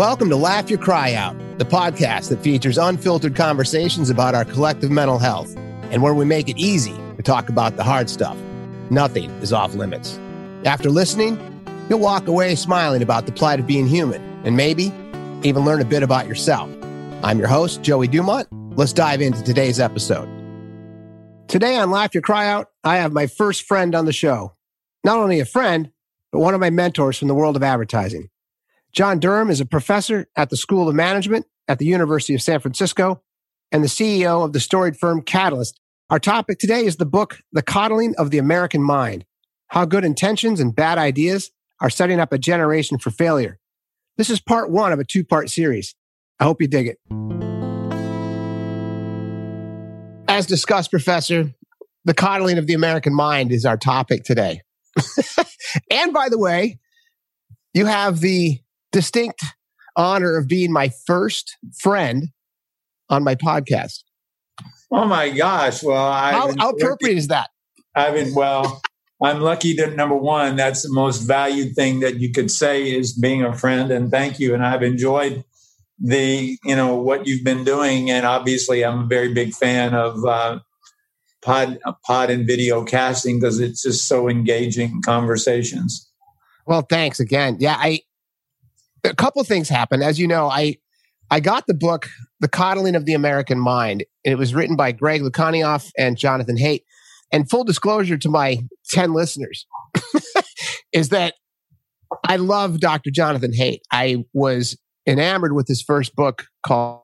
Welcome to Laugh Your Cry Out, the podcast that features unfiltered conversations about our collective mental health and where we make it easy to talk about the hard stuff. Nothing is off limits. After listening, you'll walk away smiling about the plight of being human and maybe even learn a bit about yourself. I'm your host, Joey Dumont. Let's dive into today's episode. Today on Laugh Your Cry Out, I have my first friend on the show. Not only a friend, but one of my mentors from the world of advertising. John Durham is a professor at the School of Management at the University of San Francisco and the CEO of the storied firm Catalyst. Our topic today is the book, The Coddling of the American Mind How Good Intentions and Bad Ideas Are Setting Up a Generation for Failure. This is part one of a two part series. I hope you dig it. As discussed, Professor, the coddling of the American mind is our topic today. and by the way, you have the distinct honor of being my first friend on my podcast. Oh my gosh! Well, I how, how appropriate is that? I mean, well, I'm lucky that number one, that's the most valued thing that you could say is being a friend, and thank you. And I've enjoyed the you know what you've been doing, and obviously, I'm a very big fan of uh, pod pod and video casting because it's just so engaging conversations. Well, thanks again. Yeah, I a couple things happened. As you know, I I got the book The Coddling of the American Mind. It was written by Greg Lukianoff and Jonathan Haidt. And full disclosure to my 10 listeners is that I love Dr. Jonathan Haidt. I was enamored with his first book called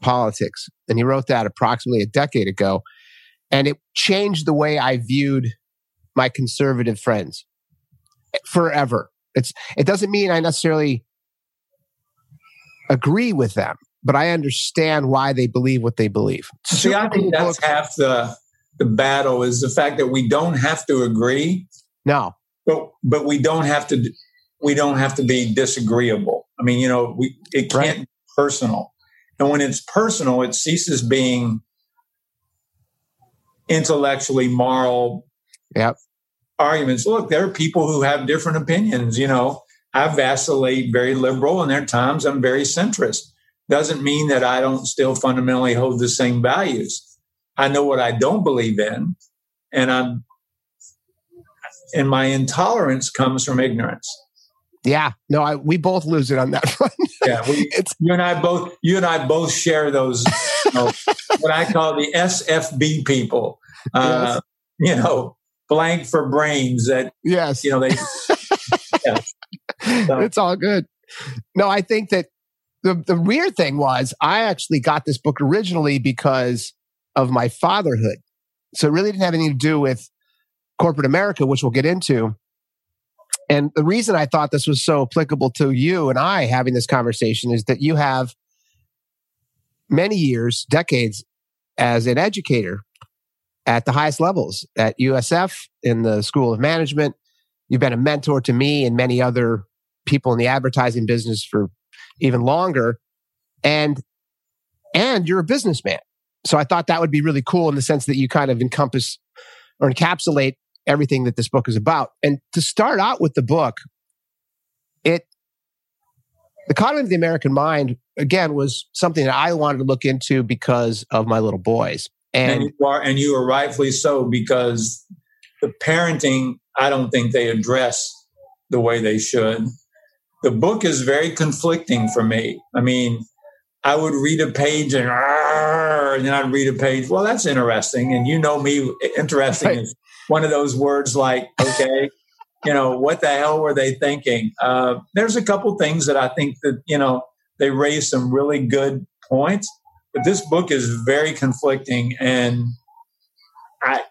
Politics. And he wrote that approximately a decade ago. And it changed the way I viewed my conservative friends forever. It's it doesn't mean I necessarily agree with them, but I understand why they believe what they believe. See, I think that's half the the battle is the fact that we don't have to agree. No, but but we don't have to we don't have to be disagreeable. I mean, you know, we it can't right. be personal, and when it's personal, it ceases being intellectually moral. Yep arguments. Look, there are people who have different opinions. You know, I vacillate very liberal, and there are times I'm very centrist. Doesn't mean that I don't still fundamentally hold the same values. I know what I don't believe in, and I'm and my intolerance comes from ignorance. Yeah, no, I, we both lose it on that front. yeah, we, you and I both you and I both share those you know, what I call the SFB people. Uh, yes. You know, blank for brains that yes you know they yeah. so. it's all good no i think that the, the weird thing was i actually got this book originally because of my fatherhood so it really didn't have anything to do with corporate america which we'll get into and the reason i thought this was so applicable to you and i having this conversation is that you have many years decades as an educator at the highest levels at USF in the School of Management. You've been a mentor to me and many other people in the advertising business for even longer. And and you're a businessman. So I thought that would be really cool in the sense that you kind of encompass or encapsulate everything that this book is about. And to start out with the book, it the coddling of the American mind again was something that I wanted to look into because of my little boys. And, and you are, and you are rightfully so because the parenting, I don't think they address the way they should. The book is very conflicting for me. I mean, I would read a page and, and then I'd read a page. Well, that's interesting. And you know me, interesting right. is one of those words like, okay, you know, what the hell were they thinking? Uh, there's a couple things that I think that, you know, they raise some really good points. But this book is very conflicting, and I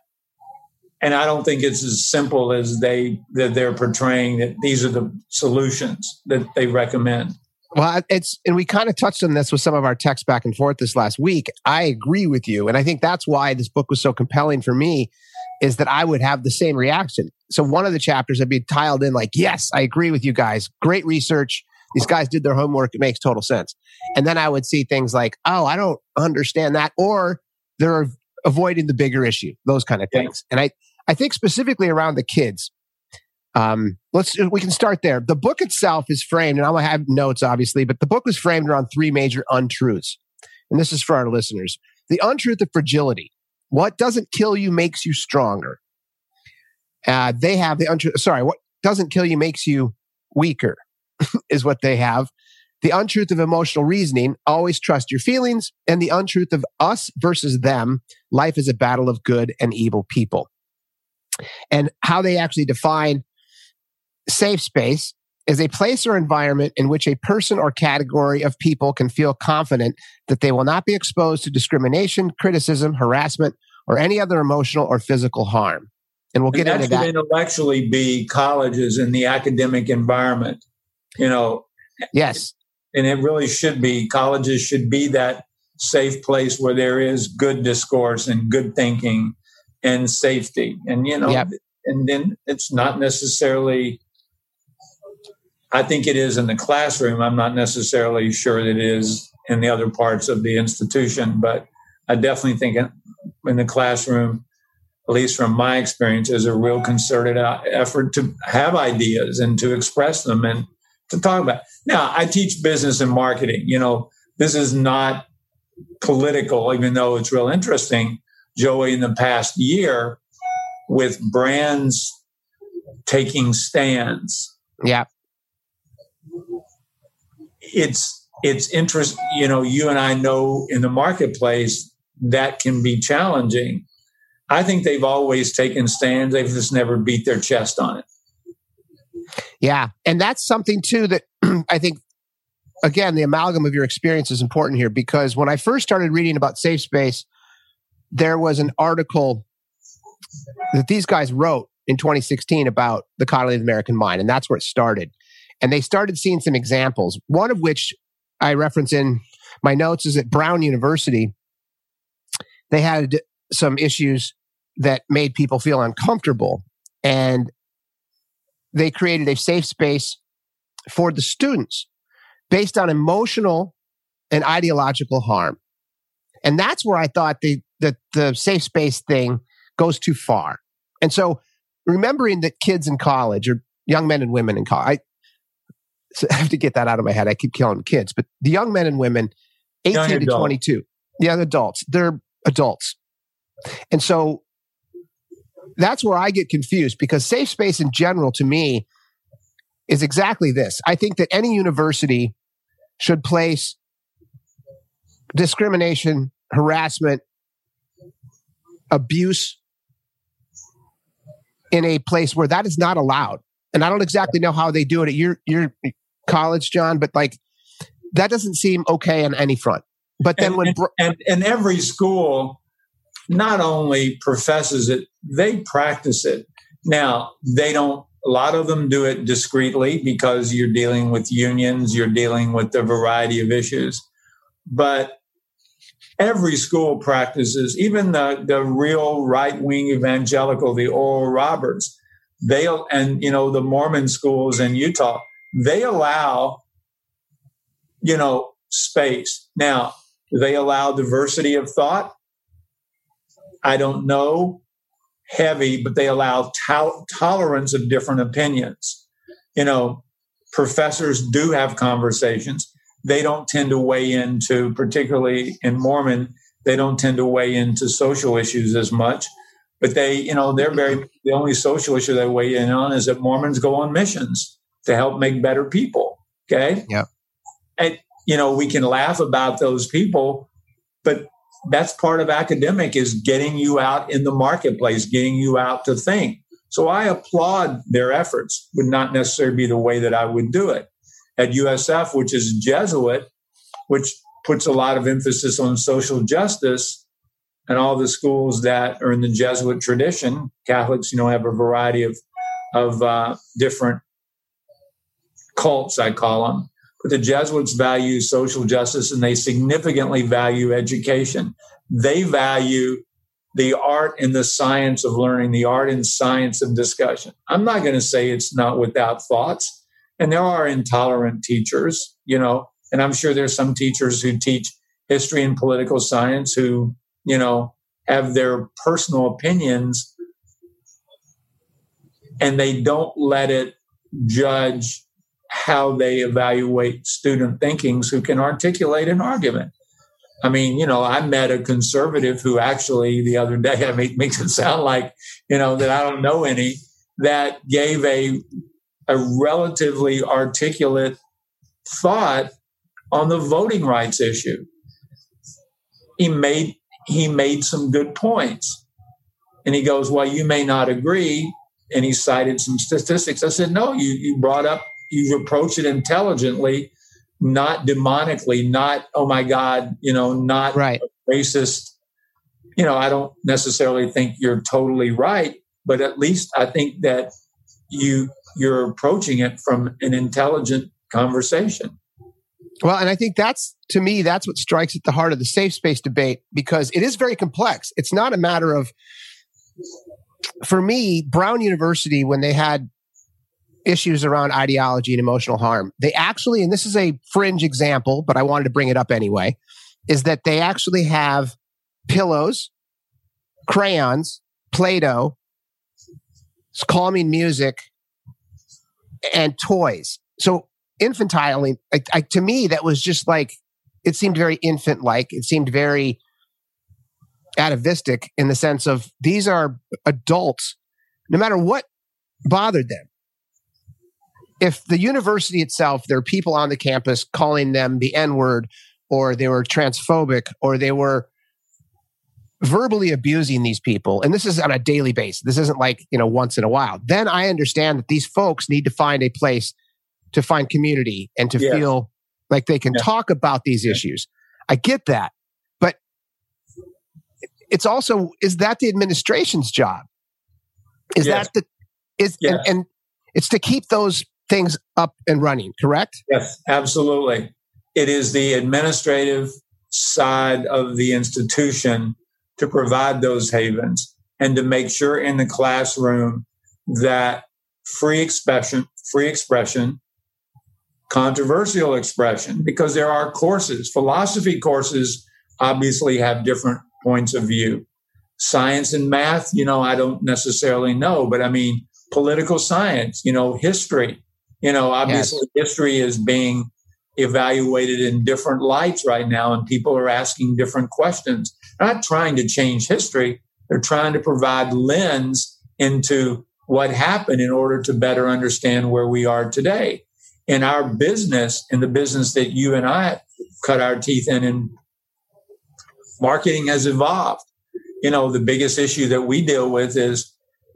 and I don't think it's as simple as they that they're portraying that these are the solutions that they recommend. Well, it's and we kind of touched on this with some of our texts back and forth this last week. I agree with you, and I think that's why this book was so compelling for me, is that I would have the same reaction. So one of the chapters would be tiled in like, "Yes, I agree with you guys. Great research. These guys did their homework. It makes total sense. And then I would see things like, oh, I don't understand that. Or they're avoiding the bigger issue, those kind of things. Yeah. And I, I think specifically around the kids, Um, let's we can start there. The book itself is framed, and I'm gonna have notes obviously, but the book was framed around three major untruths, and this is for our listeners: the untruth of fragility. What doesn't kill you makes you stronger. Uh, they have the untruth. Sorry, what doesn't kill you makes you weaker, is what they have. The untruth of emotional reasoning, always trust your feelings, and the untruth of us versus them, life is a battle of good and evil people. And how they actually define safe space is a place or environment in which a person or category of people can feel confident that they will not be exposed to discrimination, criticism, harassment, or any other emotional or physical harm. And we'll get and into that. intellectually be colleges in the academic environment. You know, yes, and it really should be. Colleges should be that safe place where there is good discourse and good thinking and safety. And you know, yep. and then it's not necessarily I think it is in the classroom. I'm not necessarily sure that it is in the other parts of the institution, but I definitely think in the classroom, at least from my experience, is a real concerted uh, effort to have ideas and to express them and to talk about. Now, I teach business and marketing. You know, this is not political, even though it's real interesting. Joey, in the past year, with brands taking stands. Yeah it's it's interest you know you and i know in the marketplace that can be challenging i think they've always taken stands they've just never beat their chest on it yeah and that's something too that i think again the amalgam of your experience is important here because when i first started reading about safe space there was an article that these guys wrote in 2016 about the coddling of the american mind and that's where it started and they started seeing some examples, one of which I reference in my notes is at Brown University. They had some issues that made people feel uncomfortable. And they created a safe space for the students based on emotional and ideological harm. And that's where I thought the, the, the safe space thing goes too far. And so remembering that kids in college or young men and women in college, so I have to get that out of my head. I keep killing kids, but the young men and women, 18 young to adult. 22, young adults, they're adults. And so that's where I get confused because safe space in general to me is exactly this. I think that any university should place discrimination, harassment, abuse in a place where that is not allowed. And I don't exactly know how they do it at your your college, John, but like that doesn't seem okay on any front. But then and, when and, and, and every school not only professes it, they practice it. Now they don't. A lot of them do it discreetly because you're dealing with unions, you're dealing with a variety of issues. But every school practices, even the, the real right wing evangelical, the Oral Roberts, they and you know the Mormon schools in Utah, they allow, you know, space. Now, they allow diversity of thought? I don't know. Heavy, but they allow to- tolerance of different opinions. You know, professors do have conversations. They don't tend to weigh into, particularly in Mormon, they don't tend to weigh into social issues as much. But they, you know, they're very, the only social issue they weigh in on is that Mormons go on missions to help make better people. Okay. Yeah. And, you know, we can laugh about those people, but that's part of academic is getting you out in the marketplace, getting you out to think. So I applaud their efforts, would not necessarily be the way that I would do it. At USF, which is Jesuit, which puts a lot of emphasis on social justice, and all the schools that are in the Jesuit tradition, Catholics, you know, have a variety of of uh, different cults, I call them. But the Jesuits value social justice and they significantly value education. They value the art and the science of learning, the art and science of discussion. I'm not going to say it's not without thoughts. And there are intolerant teachers, you know, and I'm sure there's some teachers who teach history and political science who, you know, have their personal opinions and they don't let it judge how they evaluate student thinkings who can articulate an argument. I mean, you know, I met a conservative who actually the other day, I mean, makes it sound like, you know, that I don't know any, that gave a, a relatively articulate thought on the voting rights issue. He made, he made some good points. And he goes, Well, you may not agree. And he cited some statistics. I said, No, you, you brought up, you approached it intelligently not demonically, not, oh my God, you know, not right. racist. You know, I don't necessarily think you're totally right, but at least I think that you you're approaching it from an intelligent conversation. Well, and I think that's to me, that's what strikes at the heart of the safe space debate because it is very complex. It's not a matter of, for me, Brown University, when they had issues around ideology and emotional harm. They actually, and this is a fringe example, but I wanted to bring it up anyway, is that they actually have pillows, crayons, Play Doh, calming music, and toys. So infantile, I, to me, that was just like, it seemed very infant like. It seemed very atavistic in the sense of these are adults, no matter what bothered them if the university itself, there are people on the campus calling them the N word, or they were transphobic, or they were verbally abusing these people, and this is on a daily basis, this isn't like, you know, once in a while, then I understand that these folks need to find a place to find community and to yeah. feel like they can yeah. talk about these yeah. issues. I get that. But it's also, is that the administration's job? Is that the, is, and, and it's to keep those things up and running, correct? Yes, absolutely. It is the administrative side of the institution to provide those havens and to make sure in the classroom that free expression, free expression, controversial expression, because there are courses, philosophy courses obviously have different points of view. Science and math, you know, I don't necessarily know, but I mean, political science, you know, history, you know, obviously yes. history is being evaluated in different lights right now, and people are asking different questions. They're not trying to change history, they're trying to provide lens into what happened in order to better understand where we are today. In our business, in the business that you and I cut our teeth in, and marketing has evolved. You know, the biggest issue that we deal with is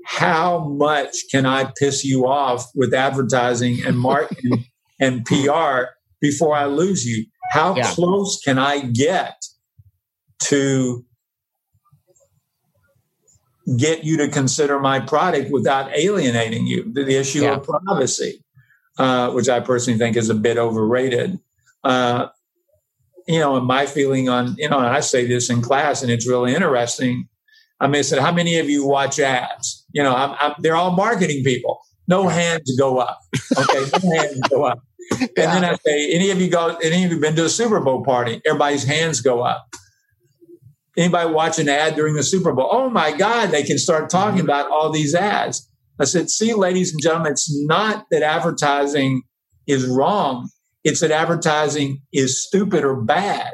how much can I piss you off with advertising and marketing and PR before I lose you? How yeah. close can I get to get you to consider my product without alienating you? The, issue yeah. of privacy, uh, which I personally think is a bit overrated. Uh, you know, and my feeling on, you know, I say this in class and it's really interesting I mean, I said, how many of you watch ads? You know, I'm, I'm, they're all marketing people. No hands go up. Okay, no hands go up. And yeah. then I say, any of you go? Any of you been to a Super Bowl party? Everybody's hands go up. Anybody watch an ad during the Super Bowl? Oh my God, they can start talking mm-hmm. about all these ads. I said, see, ladies and gentlemen, it's not that advertising is wrong. It's that advertising is stupid or bad.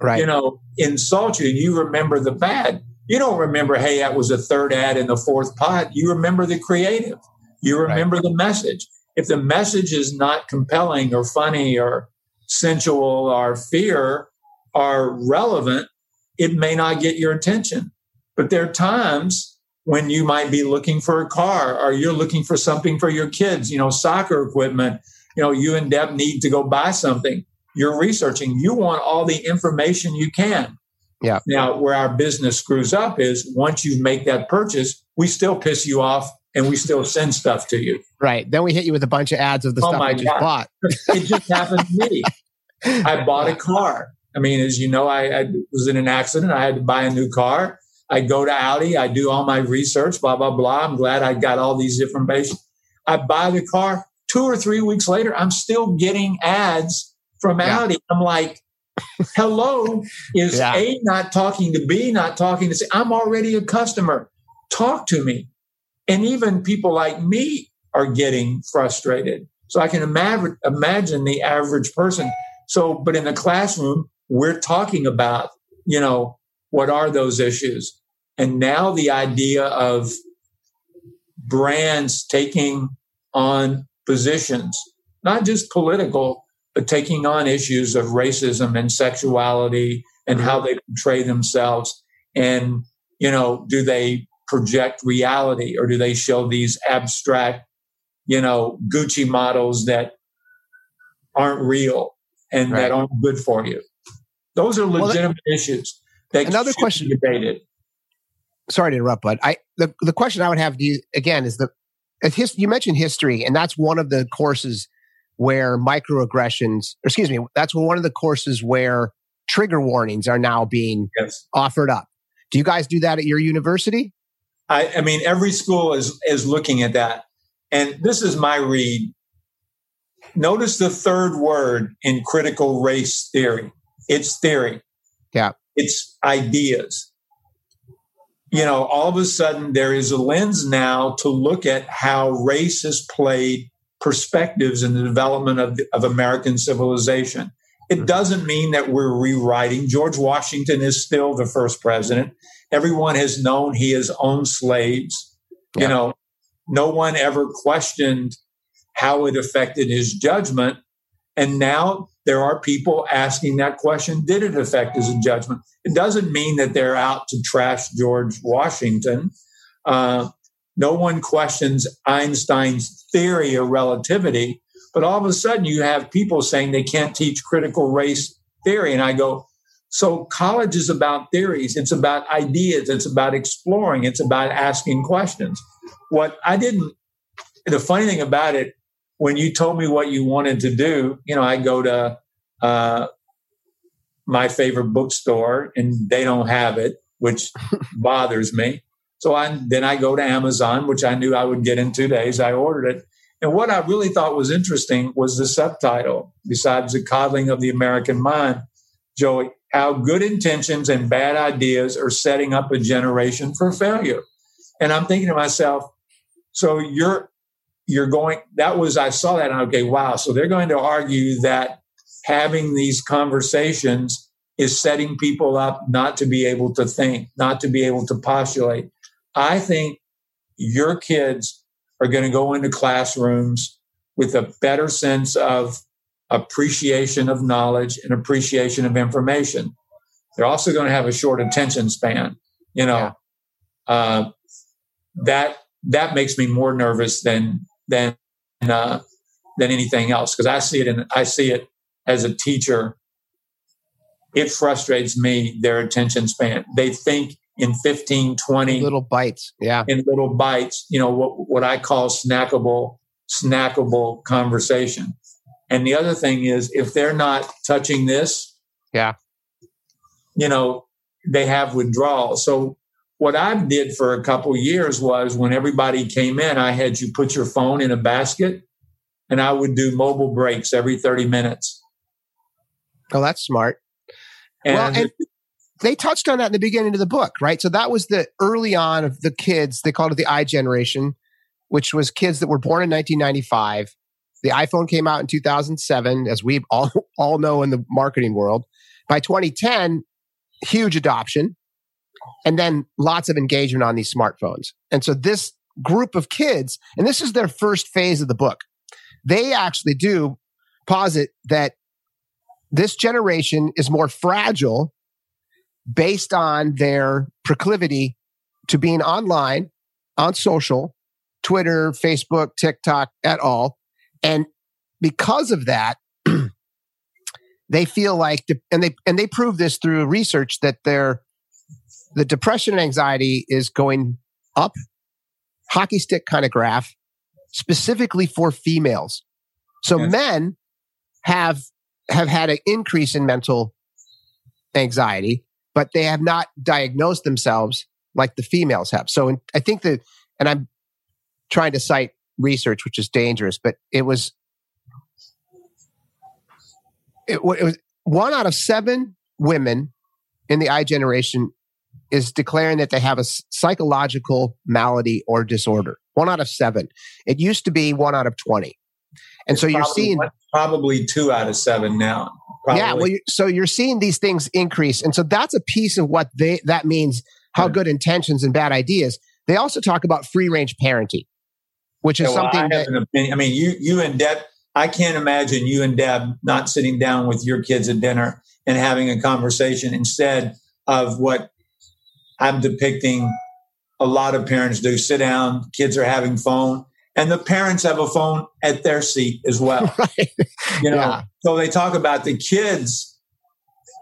Right. You know, insult you and you remember the bad you don't remember, hey, that was a third ad in the fourth pot. You remember the creative. You remember right. the message. If the message is not compelling or funny or sensual or fear or relevant, it may not get your attention. But there are times when you might be looking for a car or you're looking for something for your kids, you know, soccer equipment. You know, you and Deb need to go buy something. You're researching. You want all the information you can. Yeah. Now, where our business screws up is once you make that purchase, we still piss you off and we still send stuff to you. Right. Then we hit you with a bunch of ads of the oh stuff I just God. bought. it just happened to me. I bought a car. I mean, as you know, I, I, was in an accident. I had to buy a new car. I go to Audi. I do all my research, blah, blah, blah. I'm glad I got all these information. I buy the car. Two or three weeks later, I'm still getting ads from yeah. Audi. I'm like, Hello is yeah. A not talking to B, not talking to C. I'm already a customer. Talk to me. And even people like me are getting frustrated. So I can imagine, imagine the average person. So, but in the classroom, we're talking about, you know, what are those issues? And now the idea of brands taking on positions, not just political, but taking on issues of racism and sexuality and how they portray themselves. And, you know, do they project reality or do they show these abstract, you know, Gucci models that aren't real and right. that aren't good for you? Those are legitimate well, issues. That another question debated. Sorry to interrupt, but I the, the question I would have to you again is the his, you mentioned history, and that's one of the courses where microaggressions, excuse me, that's one of the courses where trigger warnings are now being yes. offered up. Do you guys do that at your university? I, I mean, every school is is looking at that, and this is my read. Notice the third word in critical race theory. It's theory. Yeah. It's ideas you know, all of a sudden there is a lens now to look at how race has played perspectives in the development of, of American civilization. It mm-hmm. doesn't mean that we're rewriting. George Washington is still the first president. Everyone has known he has owned slaves. Yeah. You know, no one ever questioned how it affected his judgment. And now there are people asking that question Did it affect his judgment? It doesn't mean that they're out to trash George Washington. Uh, no one questions Einstein's theory of relativity, but all of a sudden you have people saying they can't teach critical race theory. And I go, so college is about theories, it's about ideas, it's about exploring, it's about asking questions. What I didn't, the funny thing about it, when you told me what you wanted to do, you know, I go to uh, my favorite bookstore and they don't have it, which bothers me. So I, then I go to Amazon, which I knew I would get in two days. I ordered it. And what I really thought was interesting was the subtitle, besides the coddling of the American mind, Joey, how good intentions and bad ideas are setting up a generation for failure. And I'm thinking to myself, so you're you're going, that was, I saw that and okay, wow. So they're going to argue that having these conversations is setting people up not to be able to think, not to be able to postulate. I think your kids are going to go into classrooms with a better sense of appreciation of knowledge and appreciation of information. They're also going to have a short attention span. You know, yeah. uh, that that makes me more nervous than than uh, than anything else because I see it and I see it as a teacher. It frustrates me their attention span. They think in 15, 20 little bites. Yeah. In little bites, you know, what, what I call snackable, snackable conversation. And the other thing is if they're not touching this, yeah, you know, they have withdrawal. So what I did for a couple years was when everybody came in, I had you put your phone in a basket and I would do mobile breaks every 30 minutes. Oh, that's smart. And, well, and they touched on that in the beginning of the book, right? So that was the early on of the kids, they called it the I generation, which was kids that were born in 1995. The iPhone came out in 2007, as we all, all know in the marketing world. By 2010, huge adoption and then lots of engagement on these smartphones. And so this group of kids, and this is their first phase of the book, they actually do posit that this generation is more fragile based on their proclivity to being online, on social, Twitter, Facebook, TikTok, at all. And because of that, they feel like, and they, and they prove this through research that they're the depression and anxiety is going up, hockey stick kind of graph, specifically for females. So yes. men have have had an increase in mental anxiety, but they have not diagnosed themselves like the females have. So I think that, and I'm trying to cite research, which is dangerous, but it was it, it was one out of seven women in the I generation is declaring that they have a psychological malady or disorder. One out of seven. It used to be one out of 20. And it's so you're seeing probably two out of seven now. Probably. Yeah. Well, you, so you're seeing these things increase. And so that's a piece of what they, that means how good intentions and bad ideas. They also talk about free range parenting, which is yeah, well, something I that, I mean, you, you and Deb, I can't imagine you and Deb not sitting down with your kids at dinner and having a conversation instead of what I'm depicting a lot of parents do sit down, kids are having phone, and the parents have a phone at their seat as well. right. You know, yeah. so they talk about the kids,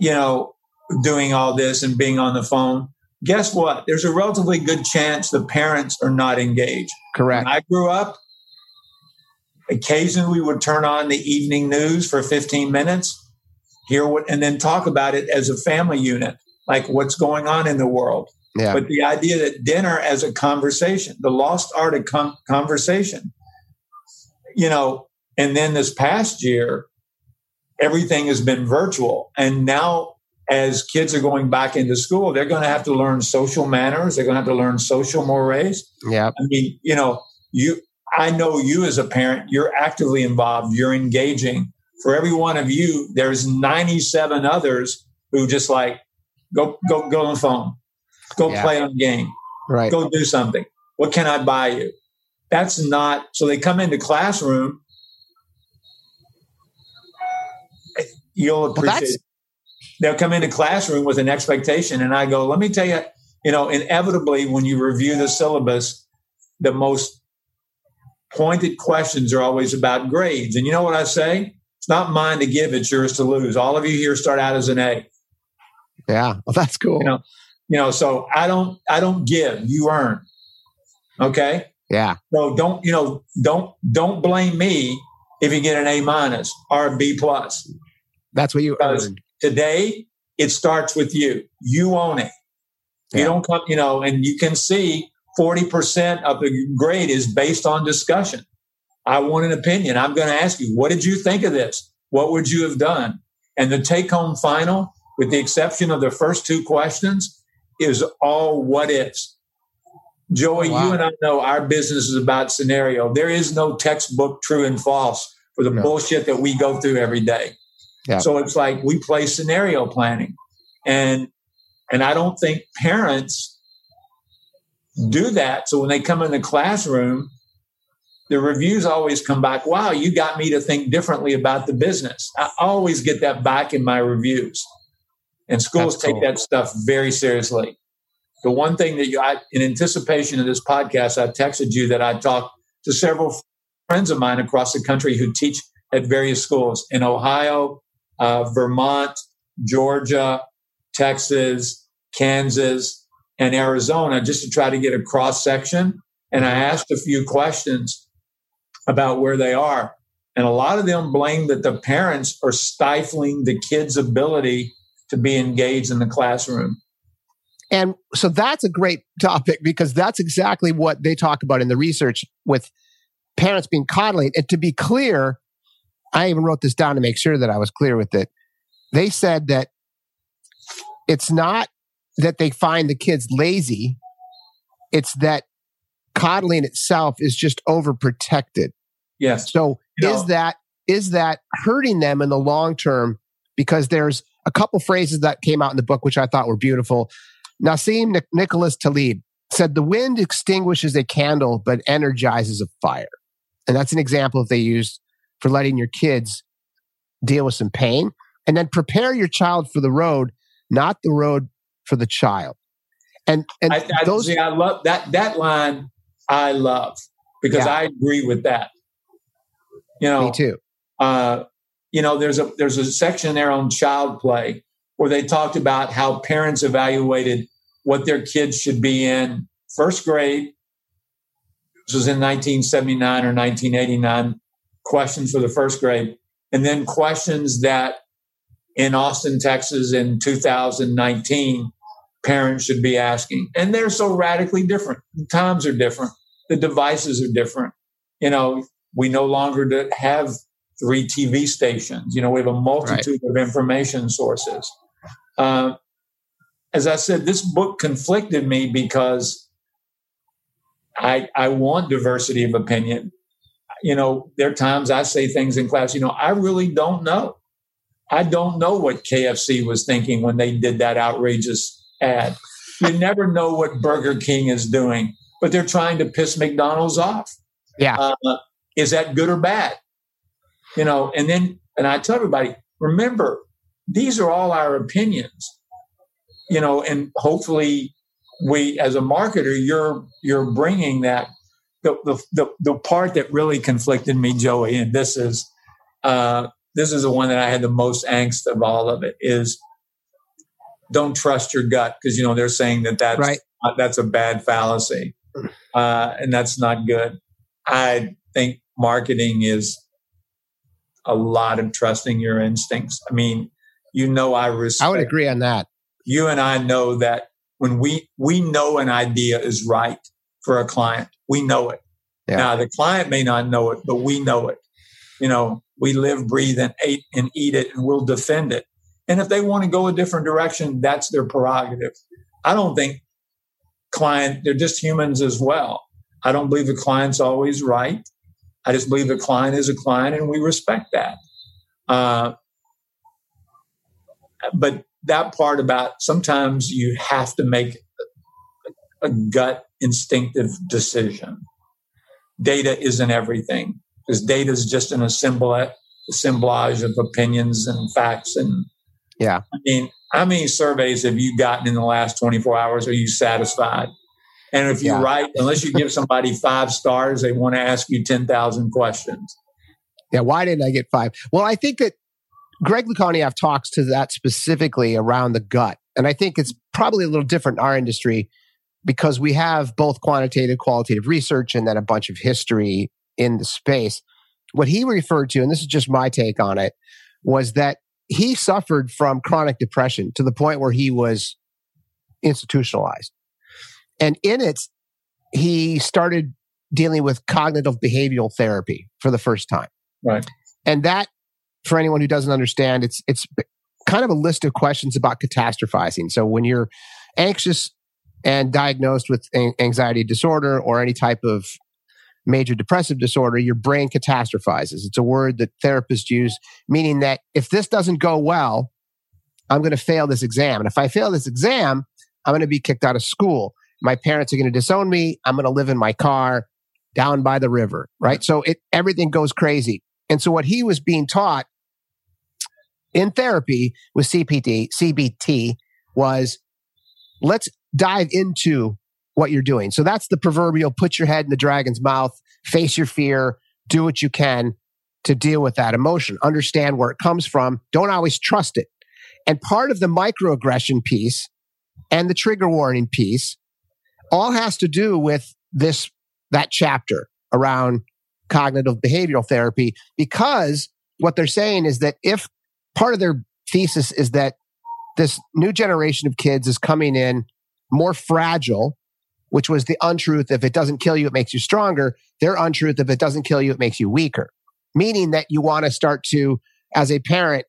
you know, doing all this and being on the phone. Guess what? There's a relatively good chance the parents are not engaged. Correct. When I grew up, occasionally we would turn on the evening news for 15 minutes, hear what, and then talk about it as a family unit, like what's going on in the world. Yeah. But the idea that dinner as a conversation, the lost art of con- conversation, you know, and then this past year, everything has been virtual. And now, as kids are going back into school, they're going to have to learn social manners. They're going to have to learn social mores. Yeah. I mean, you know, you, I know you as a parent, you're actively involved, you're engaging. For every one of you, there's 97 others who just like go, go, go on the phone Go yeah. play on a game. Right. Go do something. What can I buy you? That's not so they come into classroom. You'll appreciate well, they'll come into classroom with an expectation. And I go, let me tell you, you know, inevitably when you review the syllabus, the most pointed questions are always about grades. And you know what I say? It's not mine to give, it's yours to lose. All of you here start out as an A. Yeah. Well, that's cool. You know, you know, so I don't I don't give, you earn. Okay? Yeah. So don't, you know, don't don't blame me if you get an A minus or a B plus. That's what you because earned. Today it starts with you. You own it. You don't come, you know, and you can see 40% of the grade is based on discussion. I want an opinion. I'm going to ask you, what did you think of this? What would you have done? And the take home final, with the exception of the first two questions, is all what ifs. Joey, oh, wow. you and I know our business is about scenario. There is no textbook true and false for the no. bullshit that we go through every day. Yeah. So it's like we play scenario planning. And and I don't think parents do that. So when they come in the classroom, the reviews always come back, wow, you got me to think differently about the business. I always get that back in my reviews. And schools That's take cool. that stuff very seriously. The one thing that you, I, in anticipation of this podcast, I texted you that I talked to several friends of mine across the country who teach at various schools in Ohio, uh, Vermont, Georgia, Texas, Kansas, and Arizona, just to try to get a cross section. And I asked a few questions about where they are. And a lot of them blame that the parents are stifling the kids' ability to be engaged in the classroom. And so that's a great topic because that's exactly what they talk about in the research with parents being coddling. And to be clear, I even wrote this down to make sure that I was clear with it. They said that it's not that they find the kids lazy, it's that coddling itself is just overprotected. Yes. So you is know. that is that hurting them in the long term because there's a couple phrases that came out in the book, which I thought were beautiful. Nassim Nicholas Taleb said, The wind extinguishes a candle, but energizes a fire. And that's an example that they used for letting your kids deal with some pain. And then prepare your child for the road, not the road for the child. And, and I, I, those, see, I love that, that line. I love because yeah. I agree with that. You know, me too. Uh, you know, there's a there's a section there on child play where they talked about how parents evaluated what their kids should be in first grade. This was in 1979 or 1989. Questions for the first grade, and then questions that in Austin, Texas, in 2019, parents should be asking. And they're so radically different. The times are different. The devices are different. You know, we no longer have three TV stations. You know, we have a multitude right. of information sources. Uh, as I said, this book conflicted me because I I want diversity of opinion. You know, there are times I say things in class, you know, I really don't know. I don't know what KFC was thinking when they did that outrageous ad. You never know what Burger King is doing, but they're trying to piss McDonald's off. Yeah. Uh, is that good or bad? You know, and then, and I tell everybody, remember, these are all our opinions, you know, and hopefully we, as a marketer, you're, you're bringing that. The, the, the, the part that really conflicted me, Joey, and this is, uh, this is the one that I had the most angst of all of it is don't trust your gut because you know they're saying that that's right. that's a bad fallacy, uh, and that's not good. I think marketing is a lot of trusting your instincts. I mean, you know, I respect. I would agree on that. You and I know that when we we know an idea is right for a client, we know it. Yeah. Now the client may not know it, but we know it. You know, we live, breathe, and eat and eat it, and we'll defend it. And if they want to go a different direction, that's their prerogative. I don't think client, they're just humans as well. I don't believe the client's always right. I just believe the client is a client and we respect that. Uh, but that part about sometimes you have to make a gut instinctive decision. Data isn't everything because data is just an assemblage of opinions and facts and yeah. I mean, how many surveys have you gotten in the last 24 hours? Are you satisfied? And if you yeah. write, unless you give somebody five stars, they want to ask you 10,000 questions. Yeah. Why didn't I get five? Well, I think that Greg Lukianoff talks to that specifically around the gut. And I think it's probably a little different in our industry because we have both quantitative, qualitative research and then a bunch of history in the space. What he referred to, and this is just my take on it, was that he suffered from chronic depression to the point where he was institutionalized. And in it, he started dealing with cognitive behavioral therapy for the first time. Right. And that, for anyone who doesn't understand, it's it's kind of a list of questions about catastrophizing. So when you're anxious and diagnosed with anxiety disorder or any type of major depressive disorder, your brain catastrophizes. It's a word that therapists use, meaning that if this doesn't go well, I'm going to fail this exam. And if I fail this exam, I'm going to be kicked out of school. My parents are going to disown me. I'm going to live in my car down by the river, right? So it, everything goes crazy. And so what he was being taught in therapy with CPT, CBT was let's dive into what you're doing. So that's the proverbial put your head in the dragon's mouth, face your fear, do what you can to deal with that emotion, understand where it comes from, don't always trust it. And part of the microaggression piece and the trigger warning piece all has to do with this that chapter around cognitive behavioral therapy because what they're saying is that if part of their thesis is that this new generation of kids is coming in more fragile which was the untruth if it doesn't kill you, it makes you stronger. Their untruth if it doesn't kill you, it makes you weaker. Meaning that you want to start to, as a parent,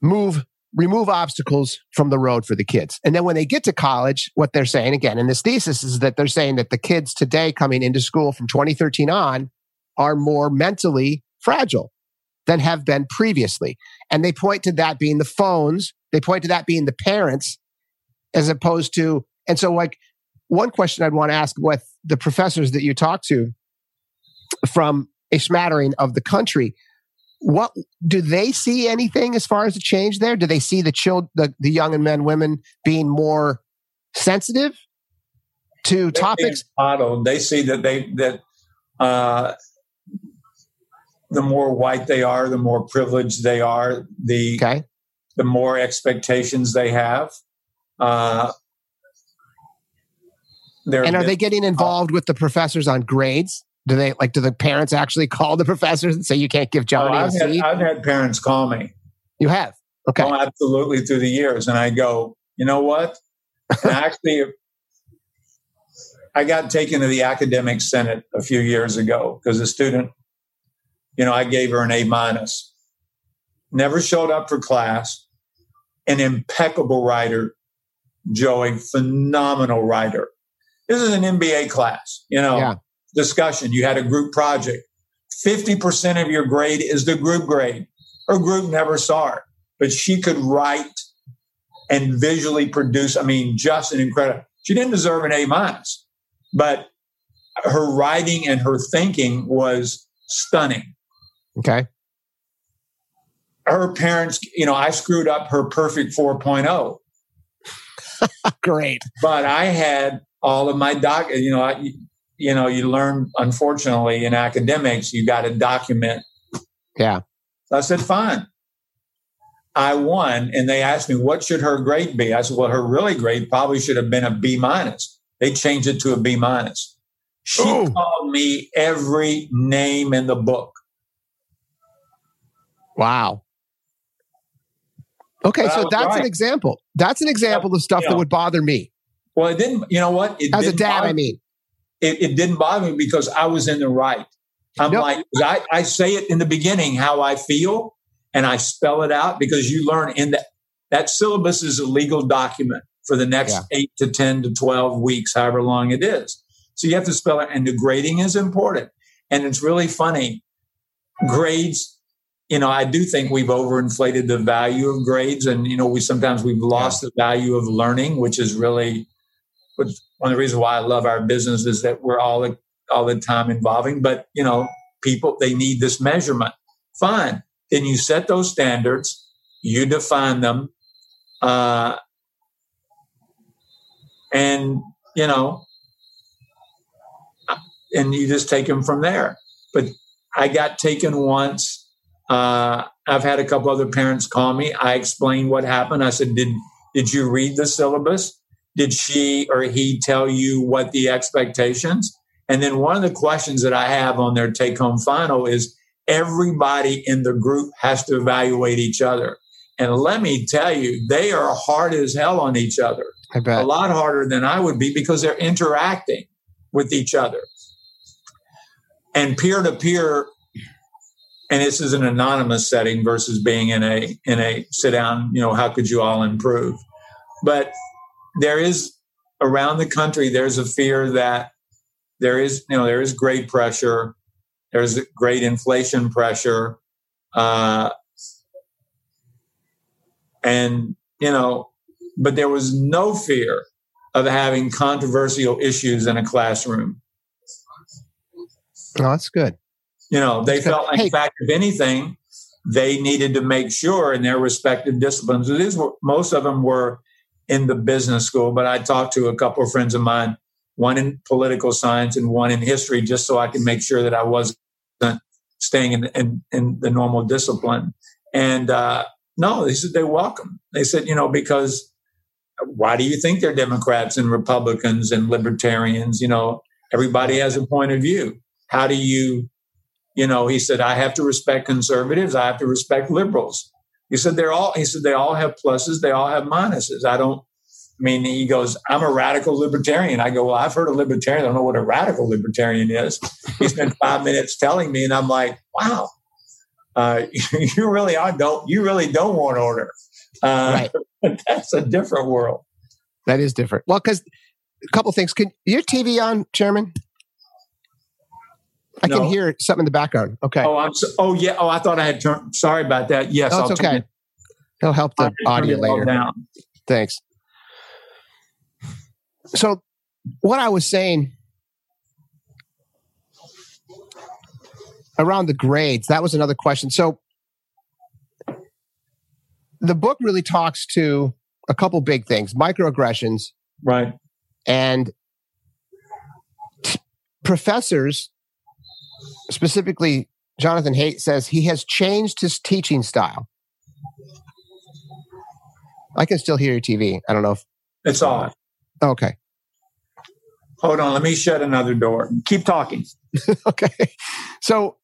move, remove obstacles from the road for the kids. And then when they get to college, what they're saying again in this thesis is that they're saying that the kids today coming into school from 2013 on are more mentally fragile than have been previously. And they point to that being the phones, they point to that being the parents, as opposed to and so, like, one question I'd want to ask with the professors that you talk to from a smattering of the country, what do they see anything as far as a change there? Do they see the child, the, the young and men, women being more sensitive to they topics? Modeled. They see that they that uh, the more white they are, the more privileged they are, the okay. the more expectations they have. Uh, they're and are they getting involved with the professors on grades? Do they like? Do the parents actually call the professors and say you can't give Johnny oh, I've a had, I've had parents call me. You have, okay? Oh, absolutely through the years, and I go, you know what? actually, I got taken to the academic senate a few years ago because a student, you know, I gave her an A minus. Never showed up for class, an impeccable writer, Joey, phenomenal writer. This is an MBA class, you know, yeah. Discussion. You had a group project. 50% of your grade is the group grade. Her group never saw her, but she could write and visually produce. I mean, just an incredible. She didn't deserve an A minus, but her writing and her thinking was stunning. Okay. Her parents, you know, I screwed up her perfect 4.0. Great. But I had all of my doc, you know, I, you know, you learn, unfortunately, in academics, you got to document. Yeah. So I said, fine. I won. And they asked me, what should her grade be? I said, well, her really grade probably should have been a B minus. They changed it to a B minus. She Ooh. called me every name in the book. Wow. Okay, but so that's right. an example. That's an example of stuff you know, that would bother me. Well, it didn't. You know what? It As a dad, I mean, it, it, didn't bother me because I was in the right. I'm nope. like, I, I say it in the beginning how I feel, and I spell it out because you learn in that that syllabus is a legal document for the next yeah. eight to ten to twelve weeks, however long it is. So you have to spell it, and the grading is important. And it's really funny. Grades, you know, I do think we've overinflated the value of grades, and you know, we sometimes we've lost yeah. the value of learning, which is really which one of the reasons why I love our business is that we're all all the time involving. But you know, people they need this measurement. Fine, then you set those standards, you define them, uh, and you know, and you just take them from there. But I got taken once. Uh, I've had a couple other parents call me. I explained what happened. I said, "Did did you read the syllabus? Did she or he tell you what the expectations?" And then one of the questions that I have on their take home final is everybody in the group has to evaluate each other. And let me tell you, they are hard as hell on each other. A lot harder than I would be because they're interacting with each other and peer to peer and this is an anonymous setting versus being in a in a sit down you know how could you all improve but there is around the country there's a fear that there is you know there is great pressure there's great inflation pressure uh, and you know but there was no fear of having controversial issues in a classroom Oh, that's good. You know, they felt like, hey. in fact, if anything, they needed to make sure in their respective disciplines. These were most of them were in the business school, but I talked to a couple of friends of mine, one in political science and one in history, just so I can make sure that I wasn't staying in, in, in the normal discipline. And uh, no, they said they welcome. They said, you know, because why do you think they're Democrats and Republicans and libertarians? You know, everybody has a point of view. How do you, you know, he said, I have to respect conservatives. I have to respect liberals. He said, they're all, he said, they all have pluses. They all have minuses. I don't, I mean, he goes, I'm a radical libertarian. I go, well, I've heard of libertarian. I don't know what a radical libertarian is. He spent five minutes telling me, and I'm like, wow, uh, you really are don't, you really don't want order. Uh, right. that's a different world. That is different. Well, because a couple things. Can your TV on, Chairman? I no. can hear something in the background. Okay. Oh, I'm so, oh yeah. Oh, I thought I had turned. Sorry about that. Yes, no, it's okay. He'll help the audio later. Thanks. So, what I was saying around the grades, that was another question. So, the book really talks to a couple big things microaggressions. Right. And professors specifically, Jonathan Haidt says he has changed his teaching style. I can still hear your TV. I don't know if it's on. Okay. Hold on. Let me shut another door. Keep talking. okay. So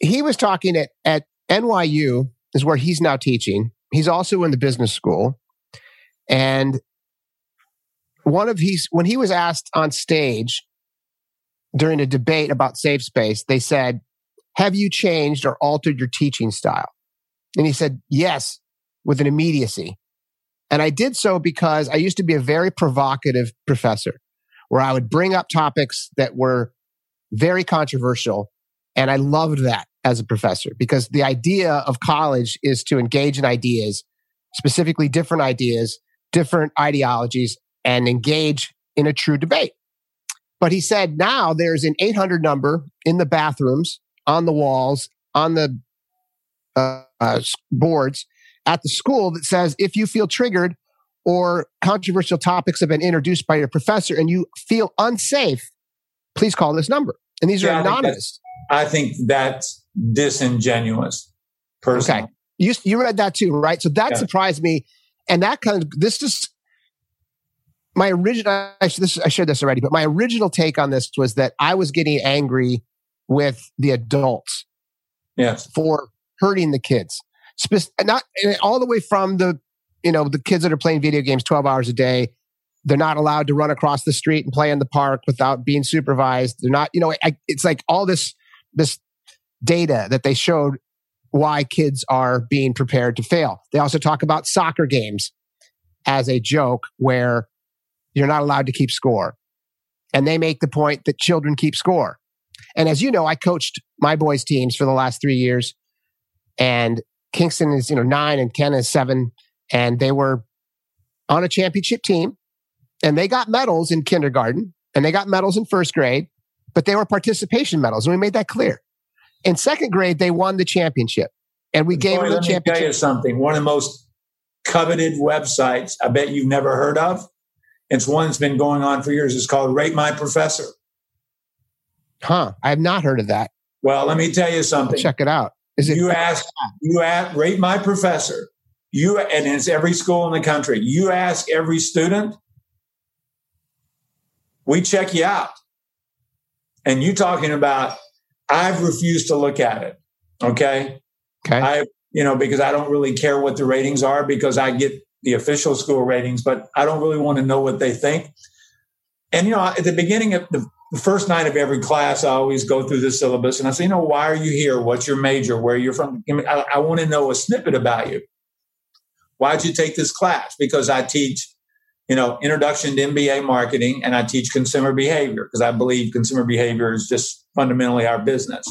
he was talking at, at NYU, is where he's now teaching. He's also in the business school. And one of he's when he was asked on stage during a debate about safe space, they said, Have you changed or altered your teaching style? And he said, Yes, with an immediacy. And I did so because I used to be a very provocative professor where I would bring up topics that were very controversial. And I loved that as a professor because the idea of college is to engage in ideas, specifically different ideas, different ideologies, and engage in a true debate. But he said now there's an 800 number in the bathrooms, on the walls, on the uh, uh, boards at the school that says if you feel triggered or controversial topics have been introduced by your professor and you feel unsafe, please call this number. And these yeah, are anonymous. I think that's disingenuous. Personally. Okay. You, you read that too, right? So that yeah. surprised me. And that kind of, this is my original, I, this, I shared this already, but my original take on this was that I was getting angry with the adults. Yes. For hurting the kids. Spe- not eh, all the way from the, you know, the kids that are playing video games 12 hours a day. They're not allowed to run across the street and play in the park without being supervised. They're not, you know, I, it's like all this, this data that they showed why kids are being prepared to fail. They also talk about soccer games as a joke where you're not allowed to keep score. And they make the point that children keep score. And as you know, I coached my boys' teams for the last three years. And Kingston is, you know, nine and Ken is seven. And they were on a championship team. And they got medals in kindergarten and they got medals in first grade, but they were participation medals. And we made that clear. In second grade, they won the championship. And we gave them the championship. Let me tell you something. One of the most coveted websites I bet you've never heard of it's one that's been going on for years. It's called Rate My Professor. Huh. I have not heard of that. Well, let me tell you something. I'll check it out. Is it you ask you ask rate my professor. You and it's every school in the country. You ask every student, we check you out. And you talking about I've refused to look at it. Okay. Okay. I you know, because I don't really care what the ratings are because I get the official school ratings, but I don't really want to know what they think. And, you know, at the beginning of the, first night of every class, I always go through the syllabus and I say, you know, why are you here? What's your major? Where you're from? I, I want to know a snippet about you. Why'd you take this class? Because I teach, you know, introduction to MBA marketing and I teach consumer behavior because I believe consumer behavior is just fundamentally our business.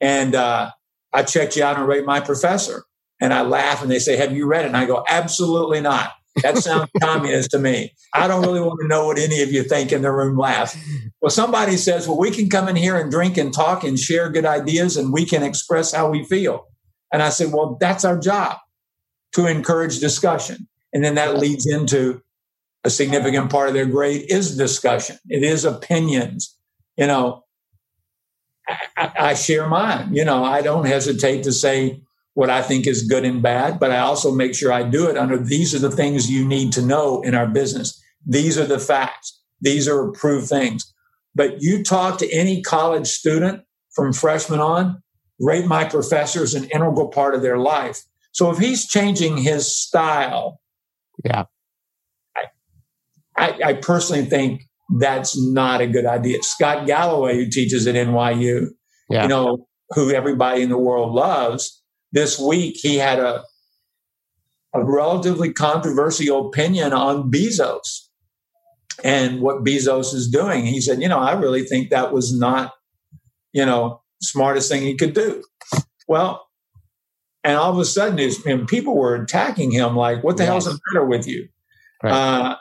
And uh, I checked you out and rate my professor. And I laugh and they say, Have you read it? And I go, Absolutely not. That sounds communist to me. I don't really want to know what any of you think in the room laugh. Well, somebody says, Well, we can come in here and drink and talk and share good ideas and we can express how we feel. And I said, Well, that's our job to encourage discussion. And then that leads into a significant part of their grade is discussion. It is opinions. You know, I, I share mine. You know, I don't hesitate to say, what I think is good and bad, but I also make sure I do it under these are the things you need to know in our business. These are the facts. These are approved things. But you talk to any college student from freshman on, rate my professor is an integral part of their life. So if he's changing his style, yeah, I, I, I personally think that's not a good idea. Scott Galloway, who teaches at NYU, yeah. you know, who everybody in the world loves, this week he had a a relatively controversial opinion on Bezos and what Bezos is doing. He said, you know, I really think that was not, you know, smartest thing he could do. Well, and all of a sudden, and people were attacking him like, "What the yes. hell's the matter with you?" Right. Uh,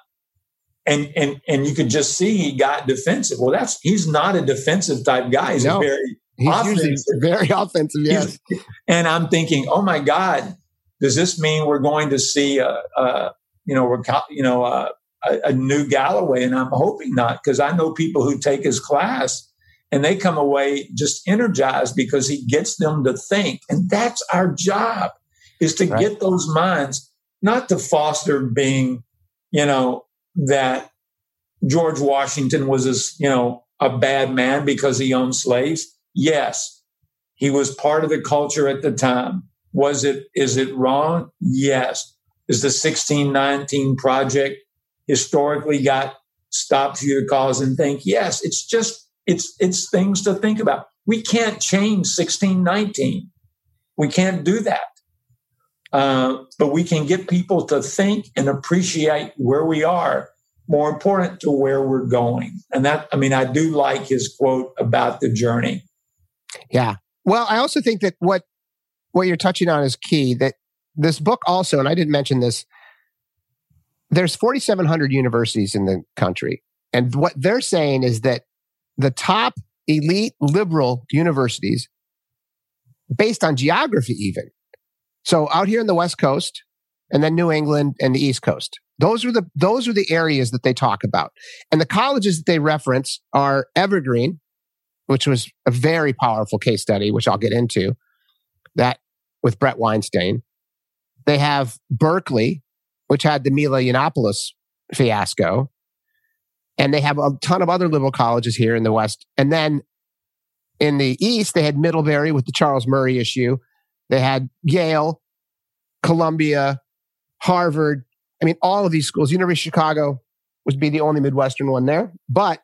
and and and you could just see he got defensive. Well, that's he's not a defensive type guy. He's no. a very He's offensive. very offensive, yes. He's, and I'm thinking, oh my God, does this mean we're going to see a, a you know, you know, a, a, new Galloway? And I'm hoping not, because I know people who take his class and they come away just energized because he gets them to think, and that's our job is to right. get those minds, not to foster being, you know, that George Washington was as you know a bad man because he owned slaves Yes. He was part of the culture at the time. Was it, is it wrong? Yes. Is the 1619 project historically got stops you to cause and think? Yes. It's just, it's, it's things to think about. We can't change 1619. We can't do that. uh, but we can get people to think and appreciate where we are more important to where we're going. And that, I mean, I do like his quote about the journey. Yeah. Well, I also think that what what you're touching on is key. That this book also, and I didn't mention this, there's 4,700 universities in the country, and what they're saying is that the top elite liberal universities, based on geography, even. So out here in the West Coast, and then New England and the East Coast. Those are the those are the areas that they talk about. And the colleges that they reference are Evergreen, which was a very powerful case study, which I'll get into, that with Brett Weinstein. They have Berkeley, which had the Milo Yiannopoulos fiasco. And they have a ton of other liberal colleges here in the West. And then in the East, they had Middlebury with the Charles Murray issue. They had Yale, Columbia, Harvard, I mean, all of these schools, University of Chicago would be the only Midwestern one there, but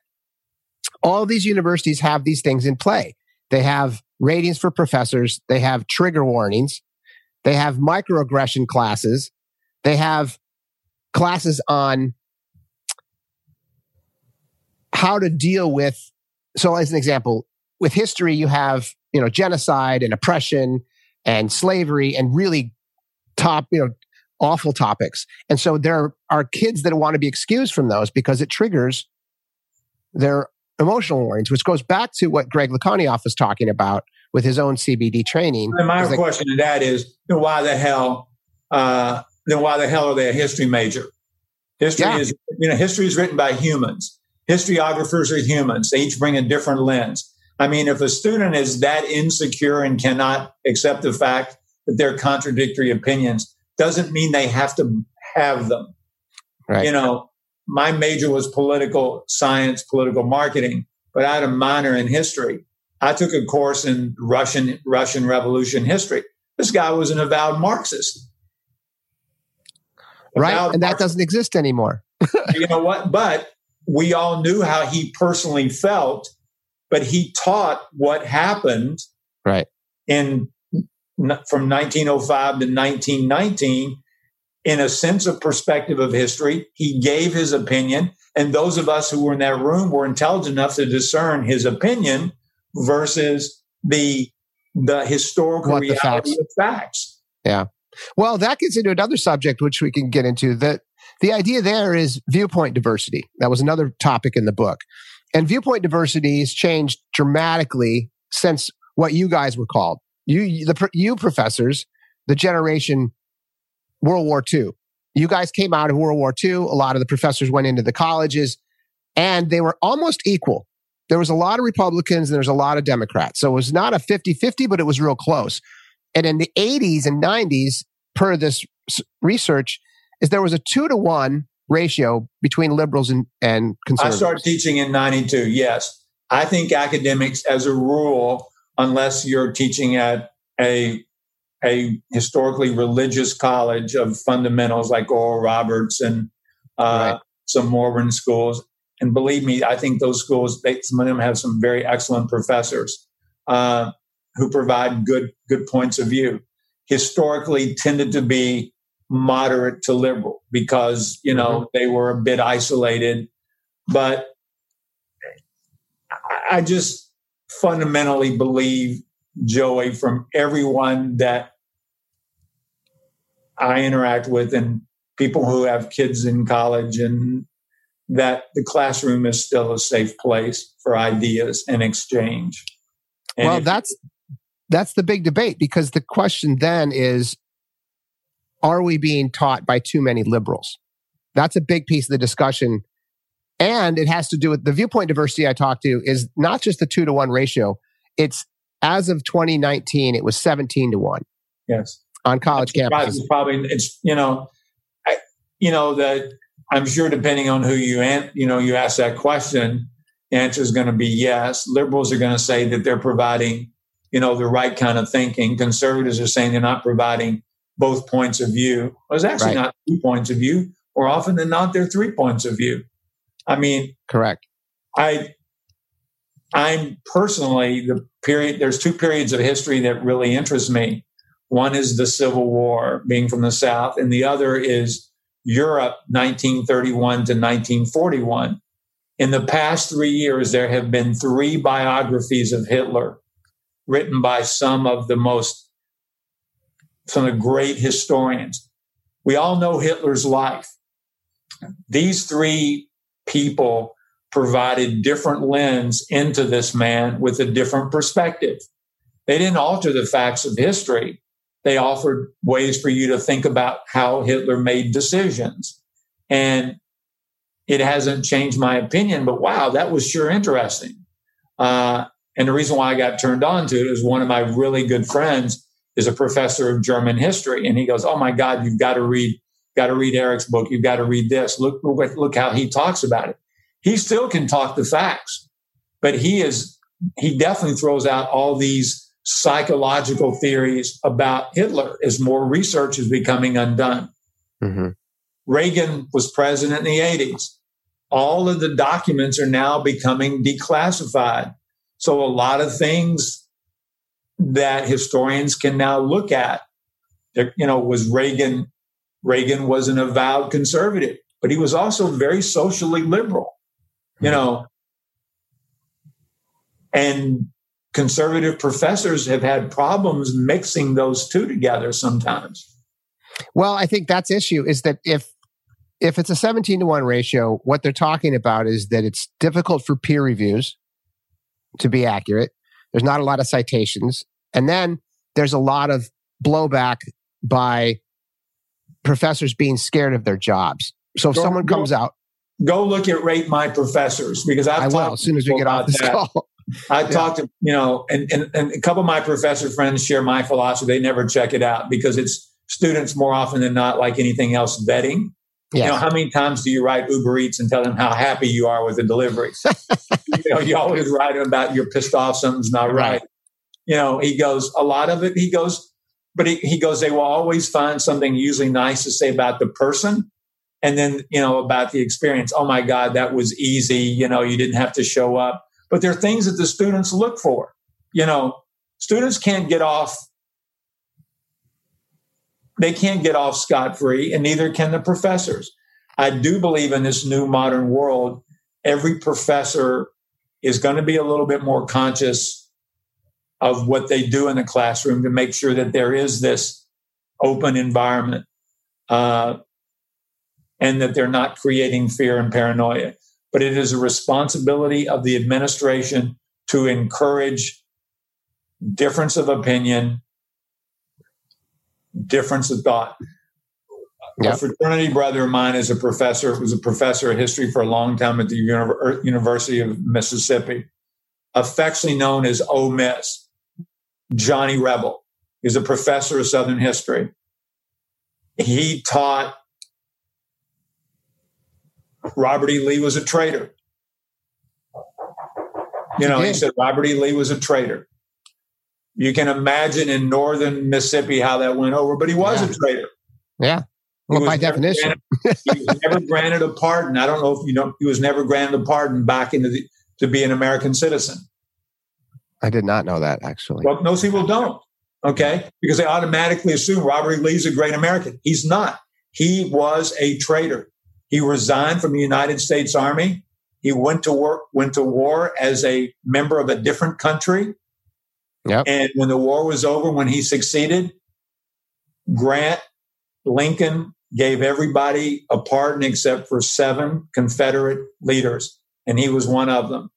all these universities have these things in play. They have ratings for professors. They have trigger warnings. They have microaggression classes. They have classes on how to deal with. So as an example, with history, you have, you know, genocide and oppression and slavery and really top, you know, awful topics. And so there are kids that want to be excused from those because it triggers their emotional warnings, which goes back to what Greg Lukianoff was talking about with his own CBT training. And my question to that is, then why the hell? Uh, then why the hell are they a history major? History yeah. is, you know, history is written by humans. Historiographers are humans. They each bring a different lens. I mean, if a student is that insecure and cannot accept the fact that there are contradictory opinions, doesn't mean they have to have them. Right. You know, my major was political science, political marketing, but I had a minor in history. I took a course in Russian Russian Revolution history. This guy was an avowed Marxist. Avowed right, and that Marxist. doesn't exist anymore. you know what? But we all knew how he personally felt, but he taught what happened right in from 1905 to 1919 in a sense of perspective of history. He gave his opinion, and those of us who were in that room were intelligent enough to discern his opinion versus the the historical what reality the facts. of facts. Yeah. Well, that gets into another subject which we can get into. That the idea there is viewpoint diversity. That was another topic in the book. And viewpoint diversity has changed dramatically since what you guys were called you the you professors, the generation World War II. You guys came out of World War II. A lot of the professors went into the colleges, and they were almost equal. There was a lot of Republicans and there's a lot of Democrats. So it was not a 50 50, but it was real close. And in the 80s and 90s, per this research, is there was a two to one ratio between liberals and, and conservatives. I started teaching in 92, yes. I think academics, as a rule, unless you're teaching at a a historically religious college of fundamentals like Oral Roberts and uh, right. some Mormon schools. And believe me, I think those schools, they, some of them have some very excellent professors uh, who provide good good points of view. Historically, tended to be moderate to liberal because you know mm-hmm. they were a bit isolated. But I just fundamentally believe, Joey, from everyone that I interact with and people who have kids in college and that the classroom is still a safe place for ideas and exchange. And well, if, that's that's the big debate because the question then is are we being taught by too many liberals? That's a big piece of the discussion and it has to do with the viewpoint diversity I talked to is not just the two to one ratio. It's as of 2019, it was 17 to one. Yes. On college campuses. Probably it's, you know, I, you know, that I'm sure depending on who you, an, you know, you ask that question, the answer is going to be yes. Liberals are going to say that they're providing, you know, the right kind of thinking. Conservatives are saying they're not providing both points of view. Well, it's actually right. not two points of view. or often than not, they're three points of view. I mean, correct. I, I'm personally the period. There's two periods of history that really interest me. One is the Civil War, being from the South, and the other is Europe, 1931 to 1941. In the past three years, there have been three biographies of Hitler written by some of the most, some of the great historians. We all know Hitler's life. These three people provided different lens into this man with a different perspective. They didn't alter the facts of history. They offered ways for you to think about how Hitler made decisions. And it hasn't changed my opinion, but wow, that was sure interesting. Uh, and the reason why I got turned on to it is one of my really good friends is a professor of German history. And he goes, Oh my God, you've got to read, got to read Eric's book. You've got to read this. Look, look, look how he talks about it he still can talk the facts, but he is he definitely throws out all these psychological theories about Hitler as more research is becoming undone. Mm-hmm. Reagan was president in the 80s. All of the documents are now becoming declassified. So a lot of things that historians can now look at, you know, was Reagan, Reagan was an avowed conservative, but he was also very socially liberal you know and conservative professors have had problems mixing those two together sometimes well i think that's issue is that if if it's a 17 to 1 ratio what they're talking about is that it's difficult for peer reviews to be accurate there's not a lot of citations and then there's a lot of blowback by professors being scared of their jobs so if someone comes out go look at rate my professors because I've I will as soon as we get off this that. call. I yeah. talked to you know, and, and and a couple of my professor friends share my philosophy. They never check it out because it's students more often than not, like anything else, vetting. Yes. You know, how many times do you write Uber Eats and tell them how happy you are with the delivery? you know, you always write them about you're pissed off, something's not right. right. You know, he goes, a lot of it, he goes, but he, he goes, they will always find something usually nice to say about the person and then you know about the experience oh my god that was easy you know you didn't have to show up but there are things that the students look for you know students can't get off they can't get off scot free and neither can the professors i do believe in this new modern world every professor is going to be a little bit more conscious of what they do in the classroom to make sure that there is this open environment uh, and that they're not creating fear and paranoia. But it is a responsibility of the administration to encourage difference of opinion, difference of thought. Yep. A fraternity brother of mine is a professor, was a professor of history for a long time at the er, University of Mississippi, affectionately known as Ole Miss. Johnny Rebel is a professor of Southern history. He taught Robert E. Lee was a traitor. You know, he said Robert E. Lee was a traitor. You can imagine in northern Mississippi how that went over, but he was yeah. a traitor. Yeah. Well, by definition, granted, he was never granted a pardon. I don't know if you know, he was never granted a pardon back into the, to be an American citizen. I did not know that actually. Well, most people don't. Okay, because they automatically assume Robert E. Lee's a great American. He's not. He was a traitor. He resigned from the United States Army. He went to work, went to war as a member of a different country. Yep. And when the war was over, when he succeeded, Grant, Lincoln gave everybody a pardon except for seven Confederate leaders, and he was one of them.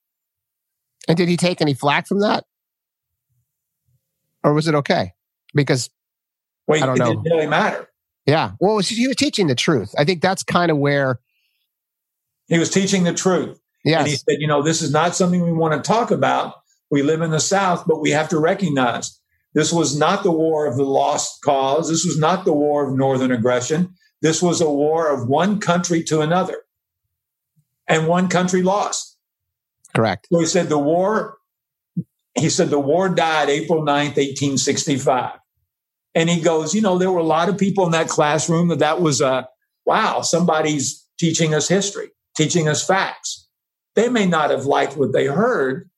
And did he take any flack from that? Or was it okay? Because well, I don't it know. didn't really matter. Yeah. Well, he was teaching the truth. I think that's kind of where he was teaching the truth. Yeah. And he said, you know, this is not something we want to talk about. We live in the South, but we have to recognize this was not the war of the lost cause. This was not the war of Northern aggression. This was a war of one country to another. And one country lost. Correct. So he said the war, he said the war died April 9th, 1865. And he goes, you know, there were a lot of people in that classroom that that was a, wow, somebody's teaching us history, teaching us facts. They may not have liked what they heard,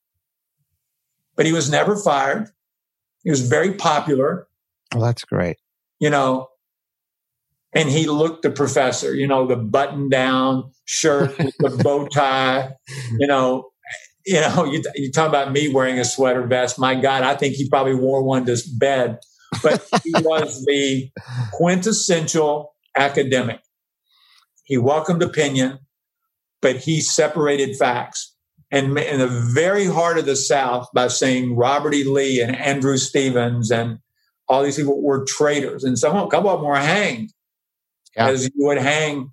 but he was never fired. He was very popular. Well, that's great. You know, and he looked the professor, you know, the button down shirt with the bow tie, you know, you know, you, you talk about me wearing a sweater vest. My God, I think he probably wore one to bed, but he was the quintessential academic. He welcomed opinion, but he separated facts. And in the very heart of the South, by saying Robert E. Lee and Andrew Stevens and all these people were traitors, and some a couple of them were hanged, yeah. as you would hang.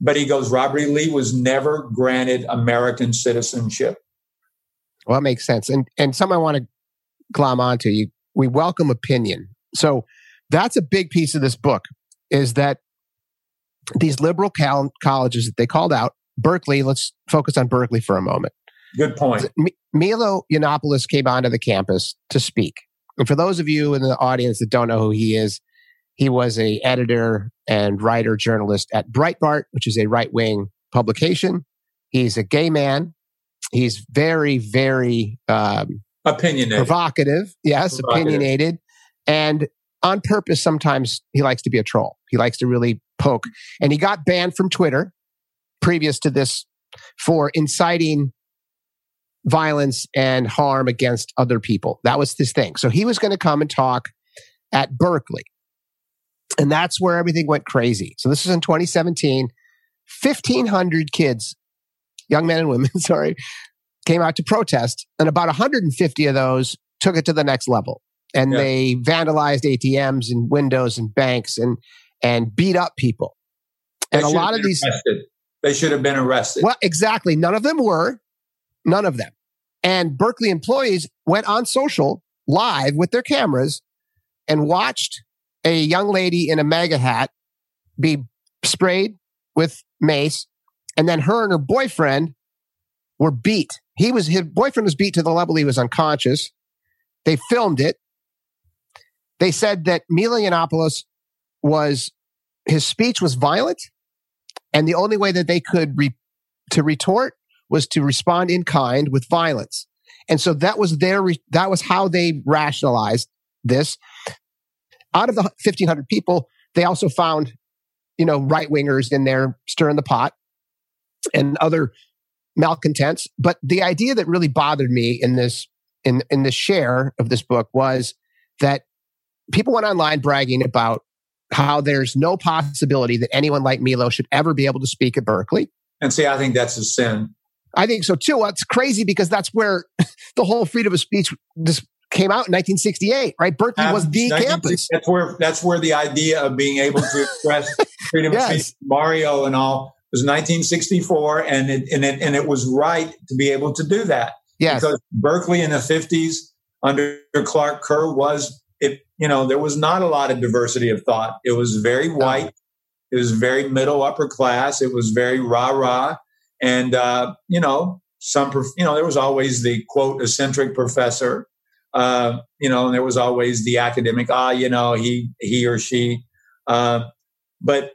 But he goes, Robert E. Lee was never granted American citizenship. Well, that makes sense. And and something I want to glom onto you. We welcome opinion. So that's a big piece of this book is that these liberal cal- colleges that they called out, Berkeley, let's focus on Berkeley for a moment. Good point. M- Milo Yiannopoulos came onto the campus to speak. And for those of you in the audience that don't know who he is, he was a editor and writer journalist at Breitbart, which is a right wing publication. He's a gay man. He's very, very um, opinionated, provocative. Yes, provocative. opinionated, and on purpose. Sometimes he likes to be a troll. He likes to really poke. And he got banned from Twitter previous to this for inciting violence and harm against other people. That was his thing. So he was going to come and talk at Berkeley. And that's where everything went crazy. So this is in 2017. 1,500 kids, young men and women, sorry, came out to protest. And about 150 of those took it to the next level. And yeah. they vandalized ATMs and windows and banks and and beat up people. And a lot of these arrested. they should have been arrested. Well, exactly. None of them were. None of them. And Berkeley employees went on social live with their cameras and watched a young lady in a MAGA hat be sprayed with mace. And then her and her boyfriend were beat. He was, his boyfriend was beat to the level he was unconscious. They filmed it. They said that Milo Yiannopoulos was, his speech was violent. And the only way that they could re, to retort was to respond in kind with violence. And so that was their, that was how they rationalized this. Out of the 1500 people, they also found, you know, right wingers in there stirring the pot and other malcontents. But the idea that really bothered me in this, in, in the share of this book was that people went online bragging about how there's no possibility that anyone like Milo should ever be able to speak at Berkeley. And see, I think that's a sin. I think so too. Well, it's crazy because that's where the whole freedom of speech just came out in 1968, right? Berkeley was the campus. That's where that's where the idea of being able to express freedom yes. of speech, Mario and all, was 1964, and it, and it and it was right to be able to do that. Yes, because Berkeley in the 50s under Clark Kerr was it. You know, there was not a lot of diversity of thought. It was very white. It was very middle upper class. It was very rah rah. And, uh, you know, some, you know, there was always the quote eccentric professor, uh, you know, and there was always the academic, ah, you know, he, he or she. Uh, but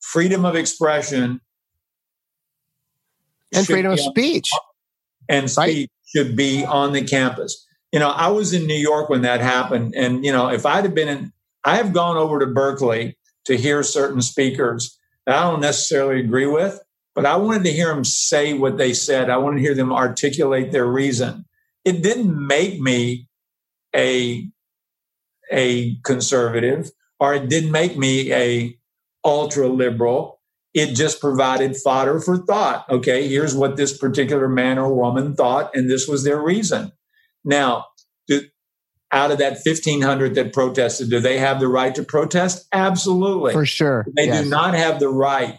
freedom of expression and freedom of speech and speech right. should be on the campus. You know, I was in New York when that happened. And, you know, if I'd have been in, I have gone over to Berkeley to hear certain speakers that I don't necessarily agree with, but I wanted to hear them say what they said. I wanted to hear them articulate their reason. It didn't make me a, a conservative or it didn't make me a ultra liberal. It just provided fodder for thought. Okay, here's what this particular man or woman thought, and this was their reason. Now, do, out of that 1500 that protested, do they have the right to protest? Absolutely. For sure. They yes. do not have the right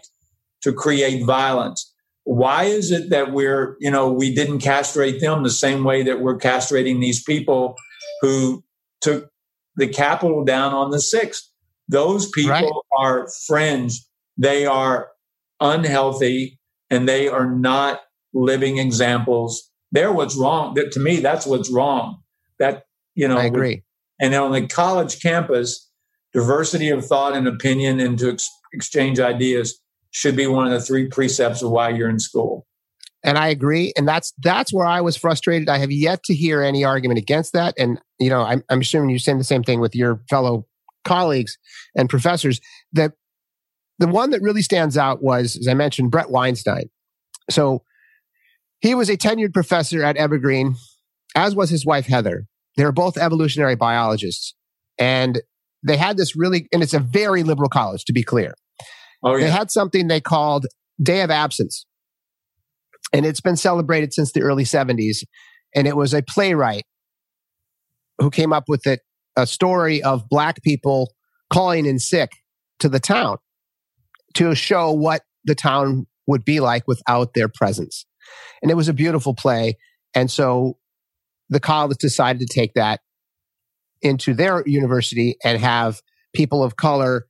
to create violence. Why is it that we're, you know, we didn't castrate them the same way that we're castrating these people who took the Capitol down on the 6th? Those people right. are fringe. They are unhealthy and they are not living examples. They're what's wrong. To me, that's what's wrong. That, you know, I agree. And on the college campus, diversity of thought and opinion and to ex- exchange ideas should be one of the three precepts of why you're in school. And I agree. And that's that's where I was frustrated. I have yet to hear any argument against that. And you know, I'm, I'm assuming you're saying the same thing with your fellow colleagues and professors that the one that really stands out was, as I mentioned, Brett Weinstein. So he was a tenured professor at Evergreen, as was his wife, Heather. They were both evolutionary biologists. And they had this really, and it's a very liberal college, to be clear. Oh, yeah. They had something they called Day of Absence. And it's been celebrated since the early 70s. And it was a playwright who came up with it, a story of black people calling in sick to the town to show what the town would be like without their presence. And it was a beautiful play. And so the college decided to take that into their university and have people of color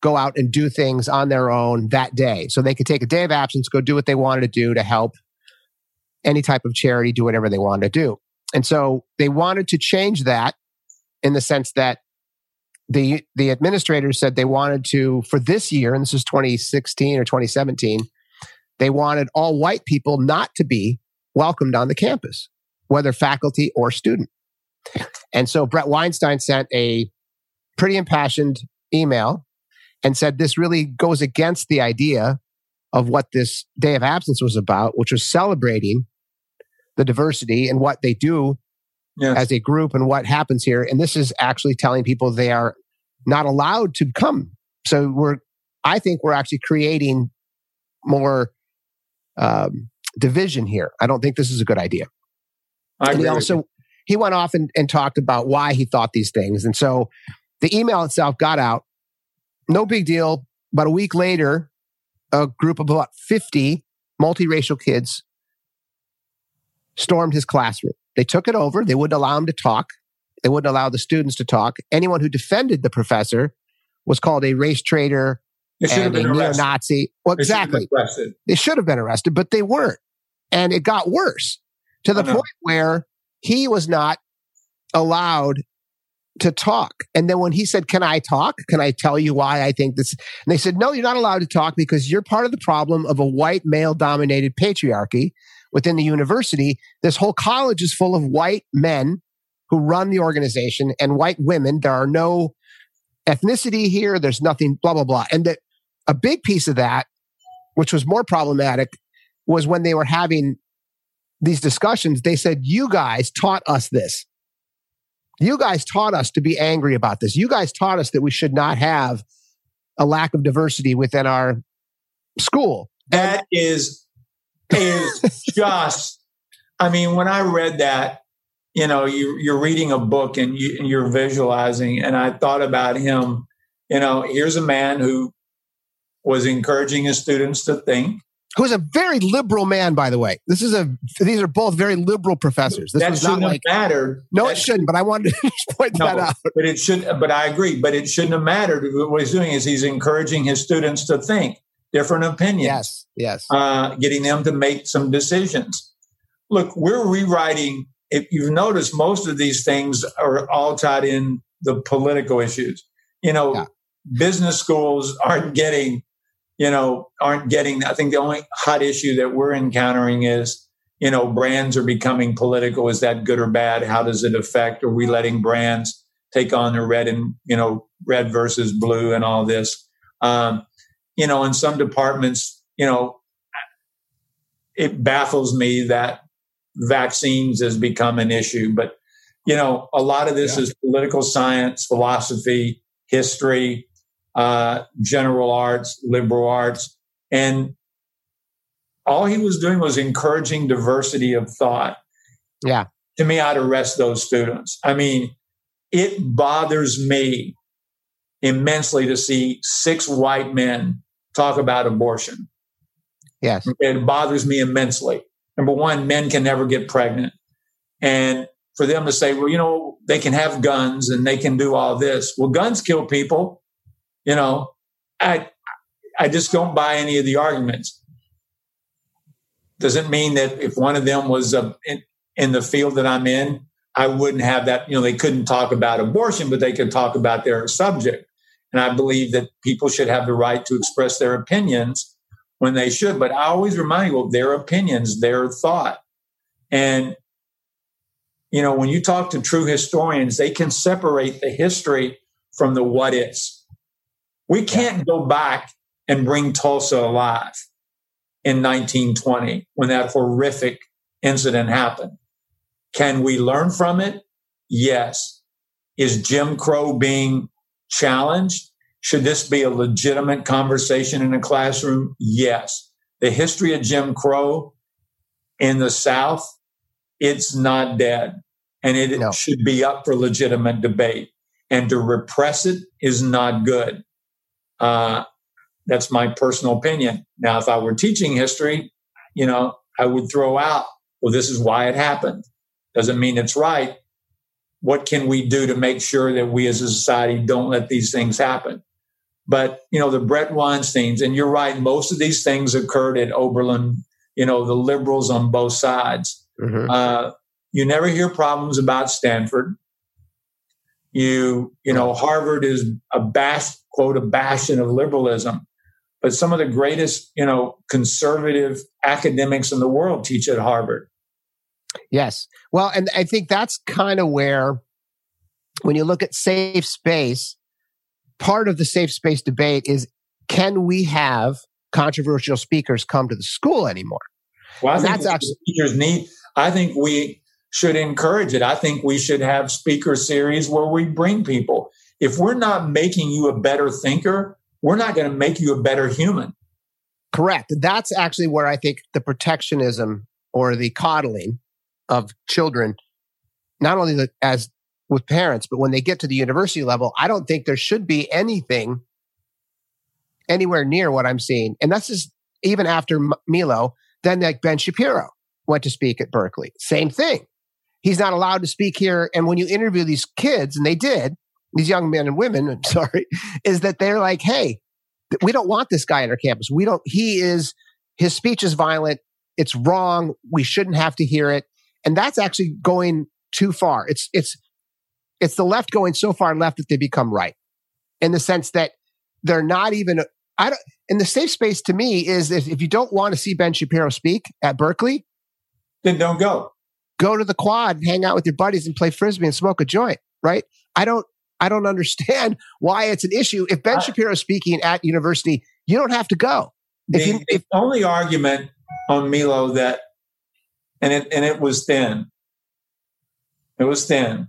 go out and do things on their own that day. So they could take a day of absence, go do what they wanted to do to help any type of charity, do whatever they wanted to do. And so they wanted to change that in the sense that the the administrators said they wanted to for this year and this is 2016 or 2017 they wanted all white people not to be welcomed on the campus whether faculty or student. And so Brett Weinstein sent a pretty impassioned email and said this really goes against the idea of what this day of absence was about which was celebrating the diversity and what they do as a group and what happens here. And this is actually telling people they are not allowed to come. So we're, I think we're actually creating more um, division here. I don't think this is a good idea. I and he also he went off and, and talked about why he thought these things. And so the email itself got out. No big deal. About a week later, a group of about 50 multiracial kids stormed his classroom. They took it over. They wouldn't allow him to talk. They wouldn't allow the students to talk. Anyone who defended the professor was called a race traitor and a neo-Nazi. Well, they exactly. They should have been arrested, but they weren't. And it got worse to the point where he was not allowed to talk. And then when he said, Can I talk? Can I tell you why I think this? And they said, No, you're not allowed to talk because you're part of the problem of a white male dominated patriarchy within the university, this whole college is full of white men who run the organization and white women. There are no ethnicity here. There's nothing, blah, blah, blah. And that a big piece of that, which was more problematic, was when they were having these discussions, they said, You guys taught us this. You guys taught us to be angry about this. You guys taught us that we should not have a lack of diversity within our school. That is is just, I mean, when I read that, you know, you, you're reading a book and you, you're visualizing, and I thought about him. You know, here's a man who was encouraging his students to think. Who's a very liberal man, by the way. This is a; these are both very liberal professors. This that was shouldn't not like, have mattered. No, that it shouldn't. But I wanted to point no, that out. But it should. But I agree. But it shouldn't have mattered. What he's doing is he's encouraging his students to think different opinions. Yes, yes. Uh, getting them to make some decisions. Look, we're rewriting. If you've noticed, most of these things are all tied in the political issues. You know, yeah. business schools aren't getting, you know, aren't getting. I think the only hot issue that we're encountering is, you know, brands are becoming political. Is that good or bad? How does it affect? Are we letting brands take on the red and you know red versus blue and all this? Um, you know, in some departments, you know, it baffles me that vaccines has become an issue. But, you know, a lot of this yeah. is political science, philosophy, history, uh, general arts, liberal arts. And all he was doing was encouraging diversity of thought. Yeah. To me, I'd arrest those students. I mean, it bothers me immensely to see six white men talk about abortion. Yes. It bothers me immensely. Number one, men can never get pregnant. And for them to say, well, you know, they can have guns and they can do all this. Well, guns kill people. You know, I I just don't buy any of the arguments. Doesn't mean that if one of them was uh, in, in the field that I'm in, I wouldn't have that. You know, they couldn't talk about abortion, but they could talk about their subject. And I believe that people should have the right to express their opinions when they should. But I always remind you of their opinions, their thought. And, you know, when you talk to true historians, they can separate the history from the what ifs. We can't go back and bring Tulsa alive in 1920 when that horrific incident happened. Can we learn from it? Yes. Is Jim Crow being challenged? Should this be a legitimate conversation in a classroom? Yes. The history of Jim Crow in the South, it's not dead. And it no. should be up for legitimate debate. And to repress it is not good. Uh, that's my personal opinion. Now, if I were teaching history, you know, I would throw out, well, this is why it happened. Doesn't mean it's right. What can we do to make sure that we as a society don't let these things happen? But, you know, the Bret Weinsteins, and you're right, most of these things occurred at Oberlin, you know, the liberals on both sides. Mm-hmm. Uh, you never hear problems about Stanford. You, you know, Harvard is a bash, quote, a bastion of liberalism but some of the greatest, you know, conservative academics in the world teach at Harvard. Yes. Well, and I think that's kind of where, when you look at safe space, part of the safe space debate is can we have controversial speakers come to the school anymore? Well, I think that's actually speakers need. I think we should encourage it. I think we should have speaker series where we bring people. If we're not making you a better thinker, we're not going to make you a better human. Correct. That's actually where I think the protectionism or the coddling of children, not only the, as with parents, but when they get to the university level, I don't think there should be anything anywhere near what I'm seeing. And that's just even after Milo, then like Ben Shapiro went to speak at Berkeley. Same thing. He's not allowed to speak here. And when you interview these kids, and they did, these young men and women, I'm sorry, is that they're like, hey, we don't want this guy on our campus. We don't, he is, his speech is violent. It's wrong. We shouldn't have to hear it. And that's actually going too far. It's, it's, it's the left going so far left that they become right in the sense that they're not even, I don't, in the safe space to me is if, if you don't want to see Ben Shapiro speak at Berkeley, then don't go. Go to the quad, hang out with your buddies and play frisbee and smoke a joint, right? I don't, I don't understand why it's an issue. If Ben Shapiro is speaking at university, you don't have to go. The, you, if, the only argument on Milo that, and it and it was thin. It was thin.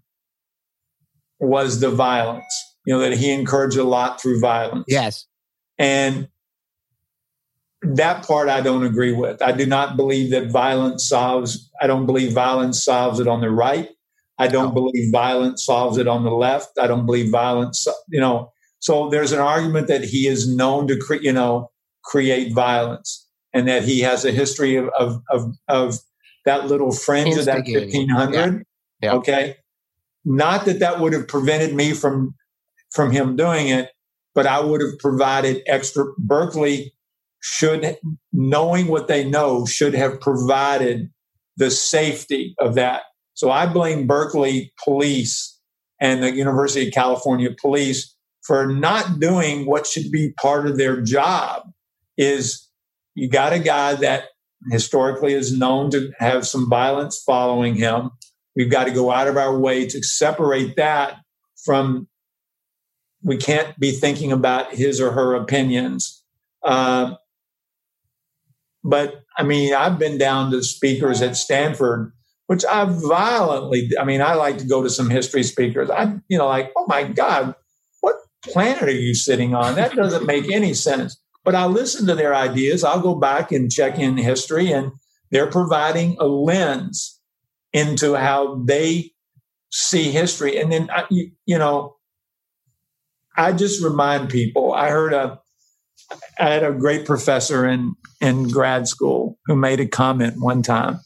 Was the violence? You know that he encouraged a lot through violence. Yes, and that part I don't agree with. I do not believe that violence solves. I don't believe violence solves it on the right. I don't no. believe violence solves it on the left. I don't believe violence, you know. So there's an argument that he is known to, cre- you know, create violence, and that he has a history of of of, of that little fringe of that 1500. Yeah. Yeah. Okay, not that that would have prevented me from from him doing it, but I would have provided extra. Berkeley should, knowing what they know, should have provided the safety of that so I blame Berkeley police and the University of California police for not doing what should be part of their job is you got a guy that historically is known to have some violence following him. We've got to go out of our way to separate that from we can't be thinking about his or her opinions. Uh, but I mean, I've been down to speakers at Stanford which I violently, I mean, I like to go to some history speakers. I, you know, like, oh my God, what planet are you sitting on? That doesn't make any sense. But I listen to their ideas. I'll go back and check in history, and they're providing a lens into how they see history. And then, I, you, you know, I just remind people. I heard a, I had a great professor in in grad school who made a comment one time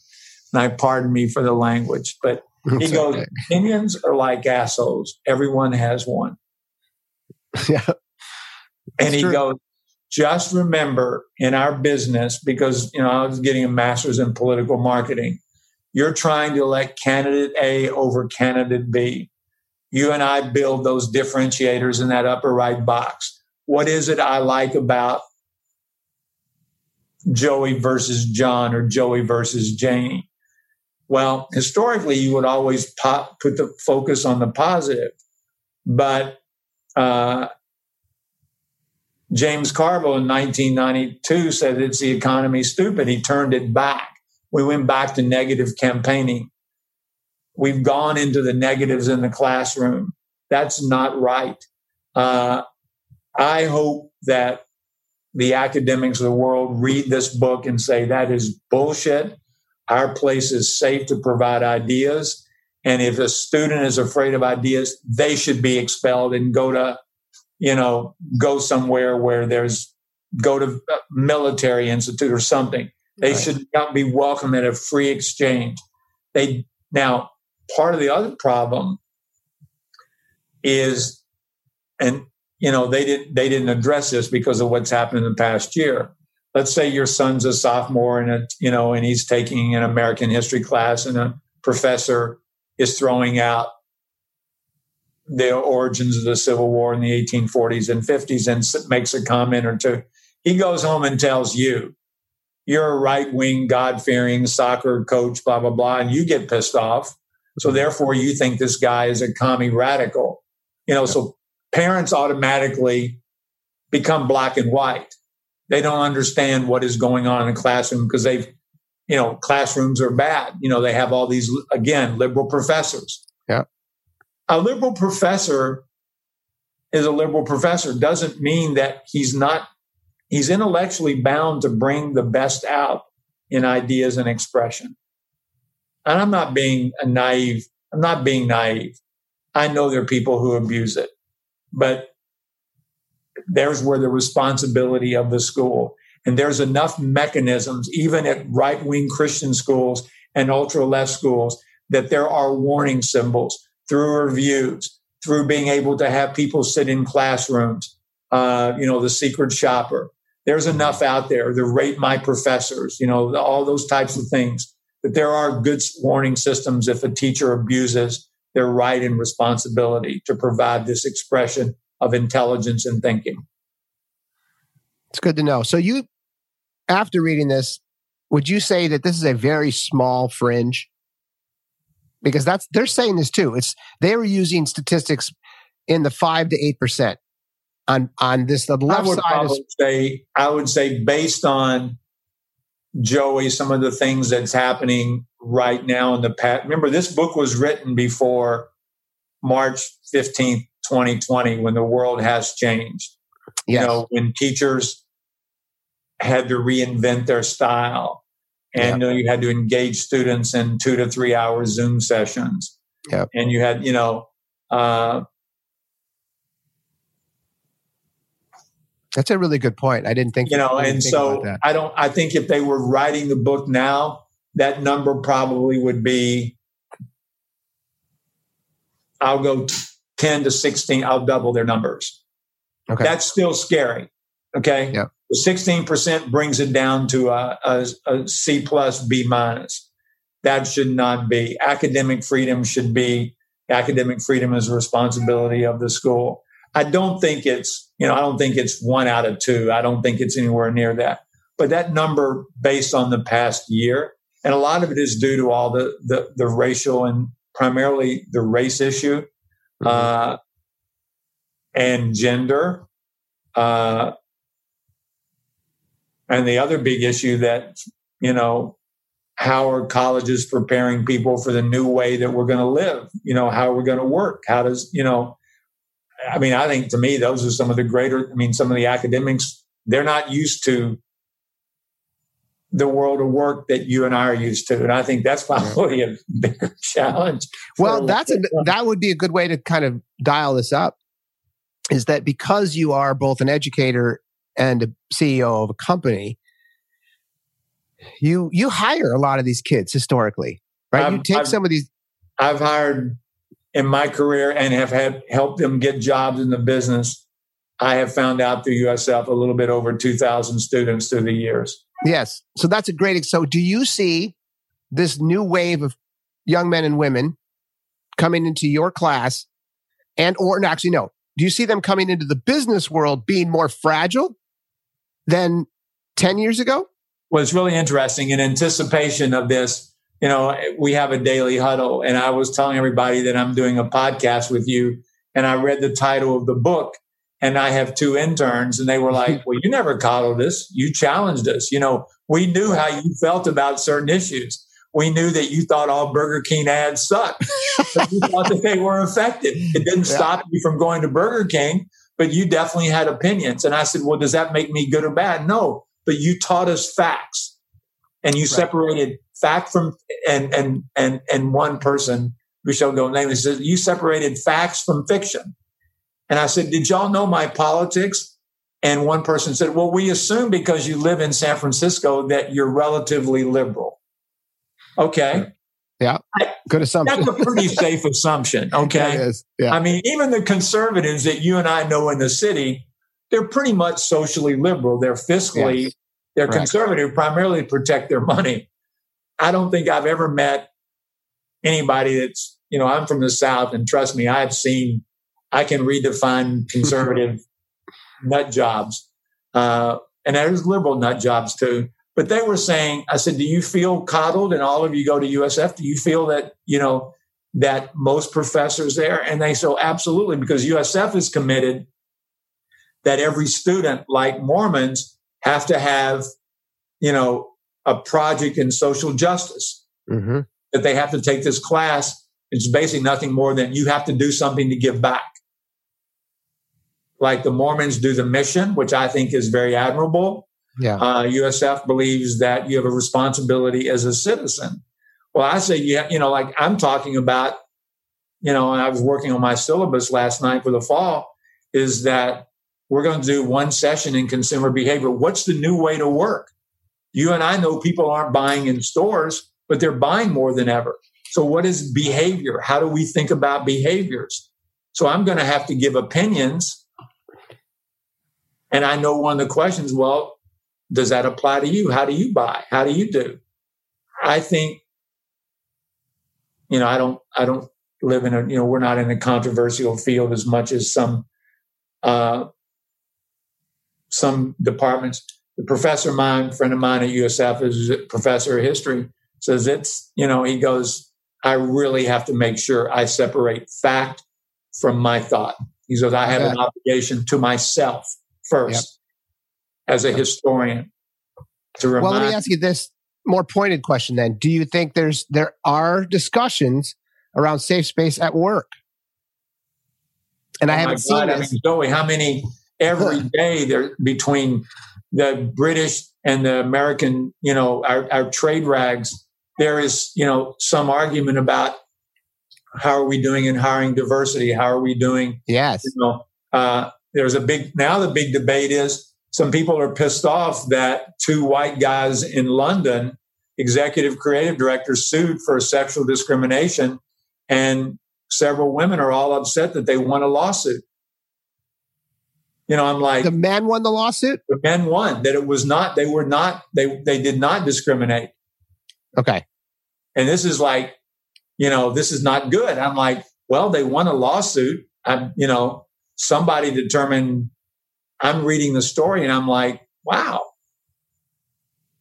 and I pardon me for the language, but he goes, okay. opinions are like assholes. Everyone has one. yeah. and he true. goes, just remember in our business, because you know, I was getting a master's in political marketing, you're trying to elect candidate A over candidate B. You and I build those differentiators in that upper right box. What is it I like about Joey versus John or Joey versus Jane? Well, historically, you would always pop, put the focus on the positive, but uh, James Carville in 1992 said it's the economy stupid. He turned it back. We went back to negative campaigning. We've gone into the negatives in the classroom. That's not right. Uh, I hope that the academics of the world read this book and say that is bullshit. Our place is safe to provide ideas. And if a student is afraid of ideas, they should be expelled and go to you know, go somewhere where there's go to military institute or something. They right. should not be welcome at a free exchange. They now part of the other problem is, and you know, they didn't they didn't address this because of what's happened in the past year. Let's say your son's a sophomore and a, you know, and he's taking an American history class, and a professor is throwing out the origins of the Civil War in the 1840s and 50s and makes a comment or two. He goes home and tells you, you're a right wing, God fearing soccer coach, blah, blah, blah, and you get pissed off. So mm-hmm. therefore, you think this guy is a commie radical. You know, so parents automatically become black and white. They don't understand what is going on in the classroom because they've, you know, classrooms are bad. You know, they have all these, again, liberal professors. Yeah a liberal professor is a liberal professor doesn't mean that he's not he's intellectually bound to bring the best out in ideas and expression. And i'm not being a naive i'm not being naive. I know there are people who abuse it but there's where the responsibility of the school and there's enough mechanisms even at right-wing christian schools and ultra-left schools that there are warning symbols through reviews, through being able to have people sit in classrooms, uh, you know, the secret shopper. There's enough out there. The rate my professors, you know, all those types of things. But there are good warning systems if a teacher abuses their right and responsibility to provide this expression of intelligence and thinking. It's good to know. So you, after reading this, would you say that this is a very small fringe because that's they're saying this too. It's they were using statistics in the five to eight percent on on this. The left I would side is, say I would say based on Joey, some of the things that's happening right now in the past. Remember, this book was written before March fifteenth, twenty twenty, when the world has changed. Yes. You know, when teachers had to reinvent their style and yep. you had to engage students in two to three hour Zoom sessions. Yep. And you had, you know, uh, that's a really good point. I didn't think, you know, and so I don't, I think if they were writing the book now, that number probably would be, I'll go 10 to 16, I'll double their numbers. Okay. That's still scary. Okay. Yeah. 16% brings it down to a, a, a C plus, B minus. That should not be. Academic freedom should be academic freedom is a responsibility of the school. I don't think it's, you know, I don't think it's one out of two. I don't think it's anywhere near that. But that number based on the past year, and a lot of it is due to all the the, the racial and primarily the race issue mm-hmm. uh, and gender. Uh, and the other big issue that, you know, how are colleges preparing people for the new way that we're going to live? You know, how we're we going to work? How does, you know, I mean, I think to me, those are some of the greater, I mean, some of the academics, they're not used to the world of work that you and I are used to. And I think that's probably a bigger challenge. Well, that's a, that would be a good way to kind of dial this up is that because you are both an educator and a CEO of a company, you you hire a lot of these kids historically, right? I've, you take I've, some of these. I've hired in my career and have had helped them get jobs in the business. I have found out through USF a little bit over 2,000 students through the years. Yes. So that's a great. So do you see this new wave of young men and women coming into your class and, or actually, no, do you see them coming into the business world being more fragile than 10 years ago? Well, it's really interesting. In anticipation of this, you know, we have a daily huddle, and I was telling everybody that I'm doing a podcast with you and I read the title of the book. And I have two interns, and they were like, Well, you never coddled us. You challenged us. You know, we knew how you felt about certain issues. We knew that you thought all Burger King ads sucked. you thought that they were effective. It didn't yeah. stop you from going to Burger King, but you definitely had opinions. And I said, Well, does that make me good or bad? No, but you taught us facts and you right. separated fact from and and and and one person we shall go name. He says, You separated facts from fiction. And I said, Did y'all know my politics? And one person said, Well, we assume because you live in San Francisco that you're relatively liberal. Okay. Yeah. Good assumption. That's a pretty safe assumption. Okay. Yeah. I mean, even the conservatives that you and I know in the city, they're pretty much socially liberal. They're fiscally, yes. they're right. conservative, primarily to protect their money. I don't think I've ever met anybody that's, you know, I'm from the South and trust me, I've seen, I can redefine conservative nut jobs. Uh, and there's liberal nut jobs too. But they were saying, I said, do you feel coddled? And all of you go to USF. Do you feel that, you know, that most professors there? And they so absolutely, because USF is committed that every student, like Mormons, have to have, you know, a project in social justice. Mm-hmm that they have to take this class. It's basically nothing more than you have to do something to give back. Like the Mormons do the mission, which I think is very admirable. Yeah. Uh, USF believes that you have a responsibility as a citizen. Well, I say, yeah, you know, like I'm talking about, you know, and I was working on my syllabus last night for the fall, is that we're going to do one session in consumer behavior. What's the new way to work? You and I know people aren't buying in stores but they're buying more than ever. So, what is behavior? How do we think about behaviors? So, I'm going to have to give opinions. And I know one of the questions well, does that apply to you? How do you buy? How do you do? I think, you know, I don't, I don't live in a, you know, we're not in a controversial field as much as some, uh, some departments. The professor, mine, friend of mine at USF, is a professor of history says it's, you know, he goes, I really have to make sure I separate fact from my thought. He says, I have an obligation to myself first. As a historian. Well, let me ask you this more pointed question then. Do you think there's, there are discussions around safe space at work? And oh I haven't seen God, this. I mean, Joey, how many every day there between the British and the American, you know, our, our trade rags there is, you know, some argument about how are we doing in hiring diversity? How are we doing? Yes. You know, uh, there's a big now the big debate is some people are pissed off that two white guys in London, executive creative directors, sued for sexual discrimination, and several women are all upset that they won a lawsuit. You know, I'm like the men won the lawsuit. The men won that it was not. They were not. They they did not discriminate. Okay. And this is like, you know, this is not good. I'm like, well, they won a lawsuit. I'm, you know, somebody determined I'm reading the story and I'm like, wow,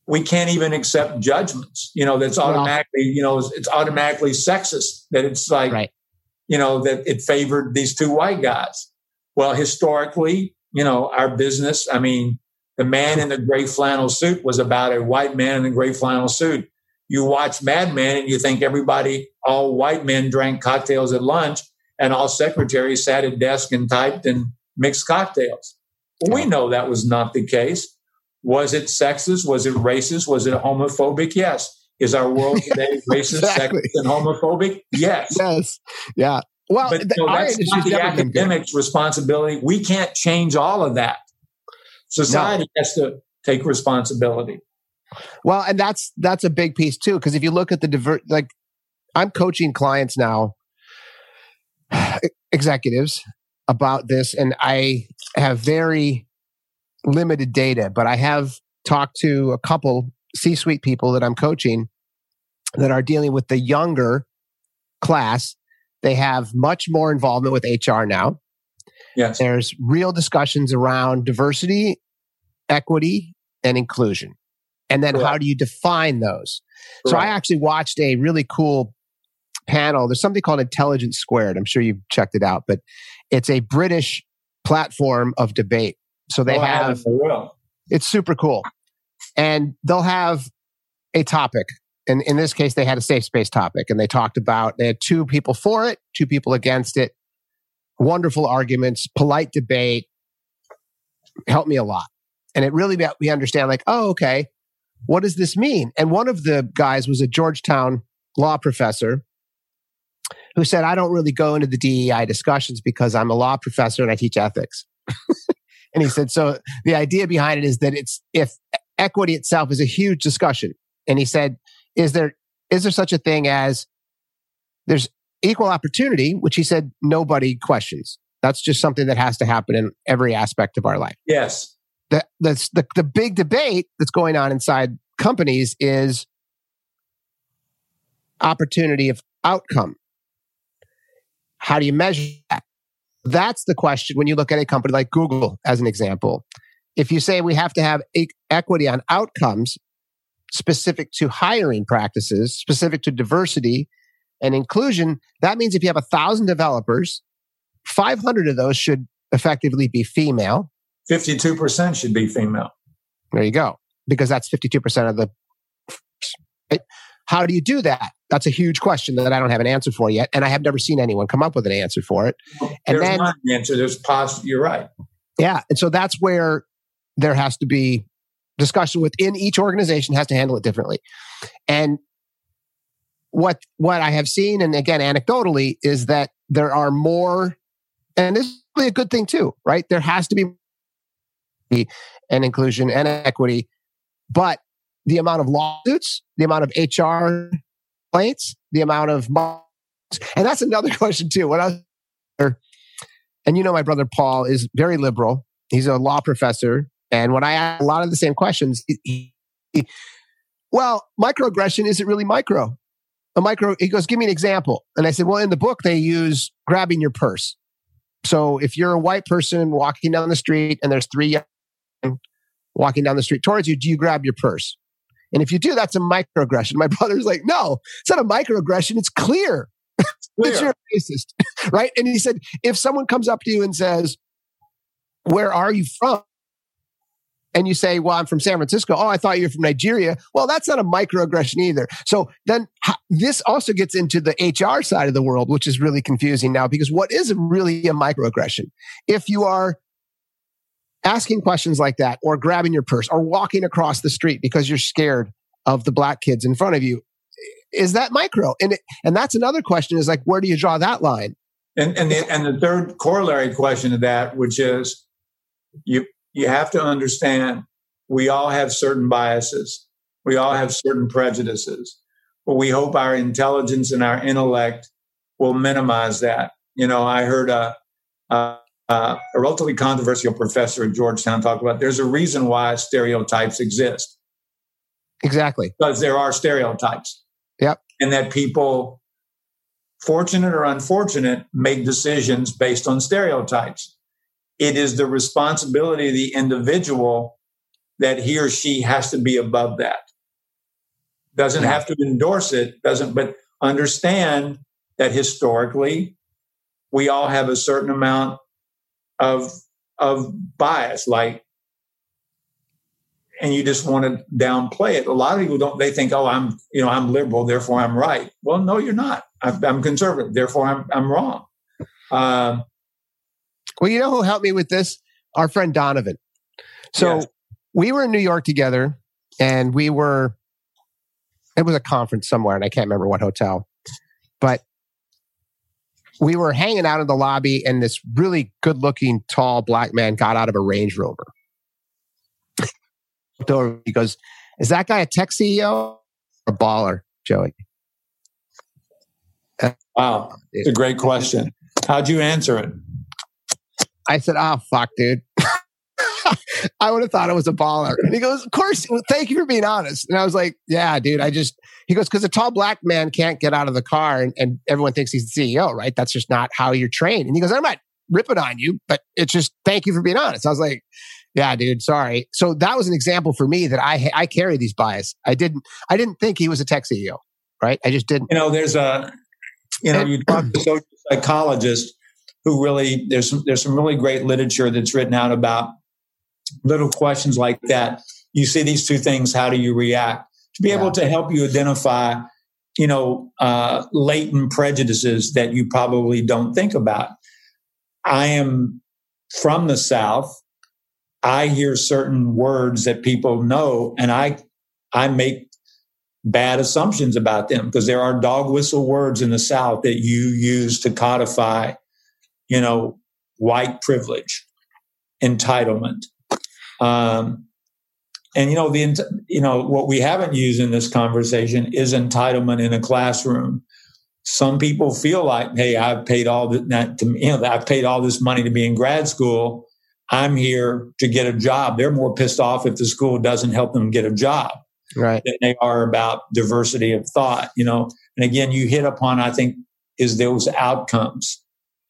we can't even accept judgments. You know, that's automatically, you know, it's automatically sexist that it's like, right. you know, that it favored these two white guys. Well, historically, you know, our business, I mean, the man in the gray flannel suit was about a white man in the gray flannel suit you watch Mad Men and you think everybody, all white men drank cocktails at lunch and all secretaries sat at desk and typed and mixed cocktails. We know that was not the case. Was it sexist? Was it racist? Was it homophobic? Yes. Is our world today racist, exactly. sexist, and homophobic? Yes. Yes. Yeah. Well, but no, that's not the academic's responsibility. We can't change all of that. Society no. has to take responsibility. Well, and that's that's a big piece too, because if you look at the divert, like I'm coaching clients now, executives about this, and I have very limited data, but I have talked to a couple C-suite people that I'm coaching that are dealing with the younger class. They have much more involvement with HR now. Yes. There's real discussions around diversity, equity, and inclusion. And then how do you define those? So I actually watched a really cool panel. There's something called Intelligence Squared. I'm sure you've checked it out, but it's a British platform of debate. So they oh, have, it's super cool. And they'll have a topic. And in this case, they had a safe space topic and they talked about, they had two people for it, two people against it. Wonderful arguments, polite debate, helped me a lot. And it really made me understand, like, oh, okay, what does this mean? And one of the guys was a Georgetown law professor who said, I don't really go into the DEI discussions because I'm a law professor and I teach ethics. and he said, so the idea behind it is that it's if equity itself is a huge discussion. And he said, is there is there such a thing as there's equal opportunity, which he said nobody questions. That's just something that has to happen in every aspect of our life. Yes. The, the, the, the big debate that's going on inside companies is opportunity of outcome. How do you measure that? That's the question when you look at a company like Google, as an example. If you say we have to have equity on outcomes specific to hiring practices, specific to diversity and inclusion, that means if you have a thousand developers, 500 of those should effectively be female. 52% should be female. There you go. Because that's 52% of the. How do you do that? That's a huge question that I don't have an answer for yet, and I have never seen anyone come up with an answer for it. And There's then, not an answer. There's pos- You're right. Yeah, and so that's where there has to be discussion within each organization has to handle it differently. And what what I have seen, and again anecdotally, is that there are more, and this is a good thing too, right? There has to be and inclusion and equity, but the amount of lawsuits, the amount of HR complaints, the amount of, and that's another question too. When I and you know, my brother Paul is very liberal. He's a law professor and when I ask a lot of the same questions, he, he, well, microaggression isn't really micro. A micro, he goes, give me an example. And I said, well, in the book, they use grabbing your purse. So if you're a white person walking down the street and there's three young walking down the street towards you, do you grab your purse? And if you do, that's a microaggression. My brother's like, no, it's not a microaggression. It's clear. That you're racist, right? And he said, if someone comes up to you and says, where are you from? and you say, well, I'm from San Francisco. Oh, I thought you were from Nigeria. Well, that's not a microaggression either. So then this also gets into the HR side of the world, which is really confusing now because what is really a microaggression? If you are asking questions like that or grabbing your purse or walking across the street because you're scared of the black kids in front of you, is that micro? And, it, and that's another question is like, where do you draw that line? And, and, the, and the third corollary question to that, which is you, you have to understand we all have certain biases. We all have certain prejudices. But we hope our intelligence and our intellect will minimize that. You know, I heard a, a, Uh, a relatively controversial professor at Georgetown talked about there's a reason why stereotypes exist. Exactly. Because there are stereotypes. Yep. And that people, fortunate or unfortunate, make decisions based on stereotypes it is the responsibility of the individual that he or she has to be above that. Doesn't have to endorse it, doesn't, but understand that historically we all have a certain amount of of bias, like and you just want to downplay it. A lot of people don't. They think, "Oh, I'm, you know, I'm liberal, therefore I'm right." Well, no, you're not. I'm, conservative, therefore I'm, I'm wrong. Um, well, you know who helped me with this? Our friend Donovan. So yes. we were in New York together and we were, it was a conference somewhere and I can't remember what hotel, but we were hanging out in the lobby and this really good looking tall black man got out of a Range Rover. he goes, Is that guy a tech CEO or a baller, Joey? Wow. It's a great question. How'd you answer it? I said, oh, fuck, dude. I would have thought it was a baller. And he goes, Of course, thank you for being honest. And I was like, Yeah, dude, I just, he goes, Because a tall black man can't get out of the car and, and, everyone thinks he's the CEO, right? That's just not how you're trained. And he goes, I'm not ripping on you, but it's just thank you for being honest. I was like, Yeah, dude, sorry. So that was an example for me that I, I carry these bias. I didn't, I didn't think he was a tech CEO, right? I just didn't. You know, there's a, you know, you talk to social psychologists who really there's some, there's some really great literature that's written out about little questions like that. You see these two things, how do you react? To be yeah. able to help you identify, you know, uh, latent prejudices that you probably don't think about. I am from the South. I hear certain words that people know, and I I make bad assumptions about them because there are dog whistle words in the South that you use to codify, you know, white privilege, entitlement. Um, and you know the you know what we haven't used in this conversation is entitlement in a classroom. Some people feel like, hey, I've paid all that to you know I've paid all this money to be in grad school. I'm here to get a job. They're more pissed off if the school doesn't help them get a job right. than they are about diversity of thought, you know. And again, you hit upon, I think, is those outcomes,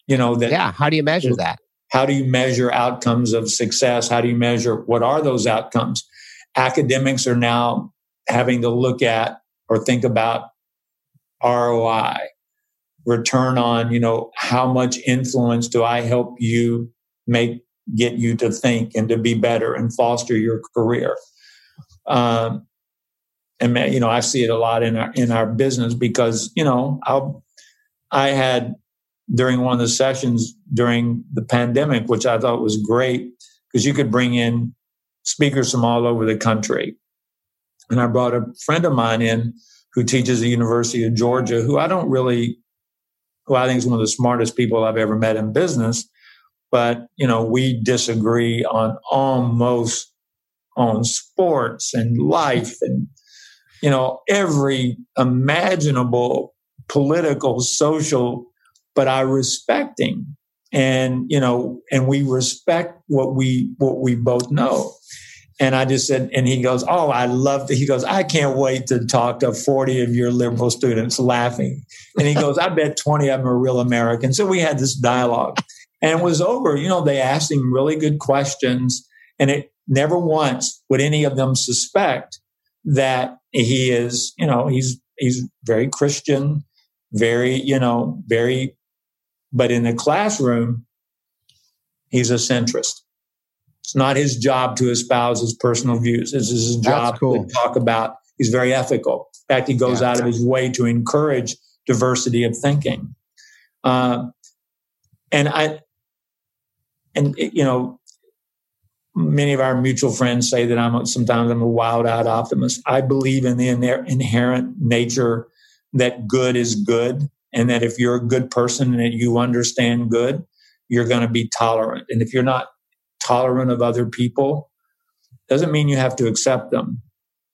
you know, that. Yeah. How do you measure that? How do you measure outcomes of success? How do you measure what are those outcomes? Academics are now having to look at or think about ROI, return on, you know, how much influence do I help you make, get you to think and to be better and foster your career? Um, and you know, I see it a lot in our in our business because you know, I I had during one of the sessions during the pandemic, which I thought was great because you could bring in speakers from all over the country. And I brought a friend of mine in who teaches the University of Georgia, who I don't really, who I think is one of the smartest people I've ever met in business. But, you know, we disagree on almost on sports and life and you know, every imaginable political, social, but I respect him. And, you know, and we respect what we, what we both know. And I just said, and he goes, Oh, I love it. He goes, I can't wait to talk to 40 of your liberal students laughing. And he goes, I bet 20 of them are real Americans. So we had this dialogue and it was over. You know, they asked him really good questions and it never once would any of them suspect that he is, you know, he's he's very Christian, very, you know, very but in the classroom, he's a centrist. It's not his job to espouse his personal views. This is his job cool. to talk about. He's very ethical. In fact, he goes yeah. out of his way to encourage diversity of thinking. Uh, and I, and you know, many of our mutual friends say that I'm sometimes I'm a wild-eyed optimist. I believe in the inherent nature that good is good, and that if you're a good person and that you understand good, you're going to be tolerant. And if you're not tolerant of other people, doesn't mean you have to accept them.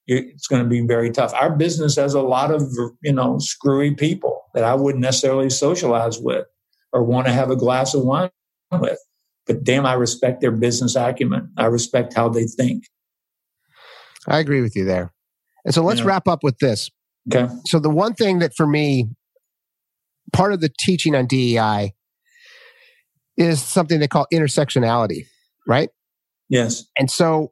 It's going to be very tough. Our business has a lot of you know screwy people that I wouldn't necessarily socialize with or want to have a glass of wine with but damn, I respect their business acumen. I respect how they think. I agree with you there. And so let's yeah. wrap up with this. Okay. So the one thing that for me, part of the teaching on DEI is something they call intersectionality, right? Yes. And so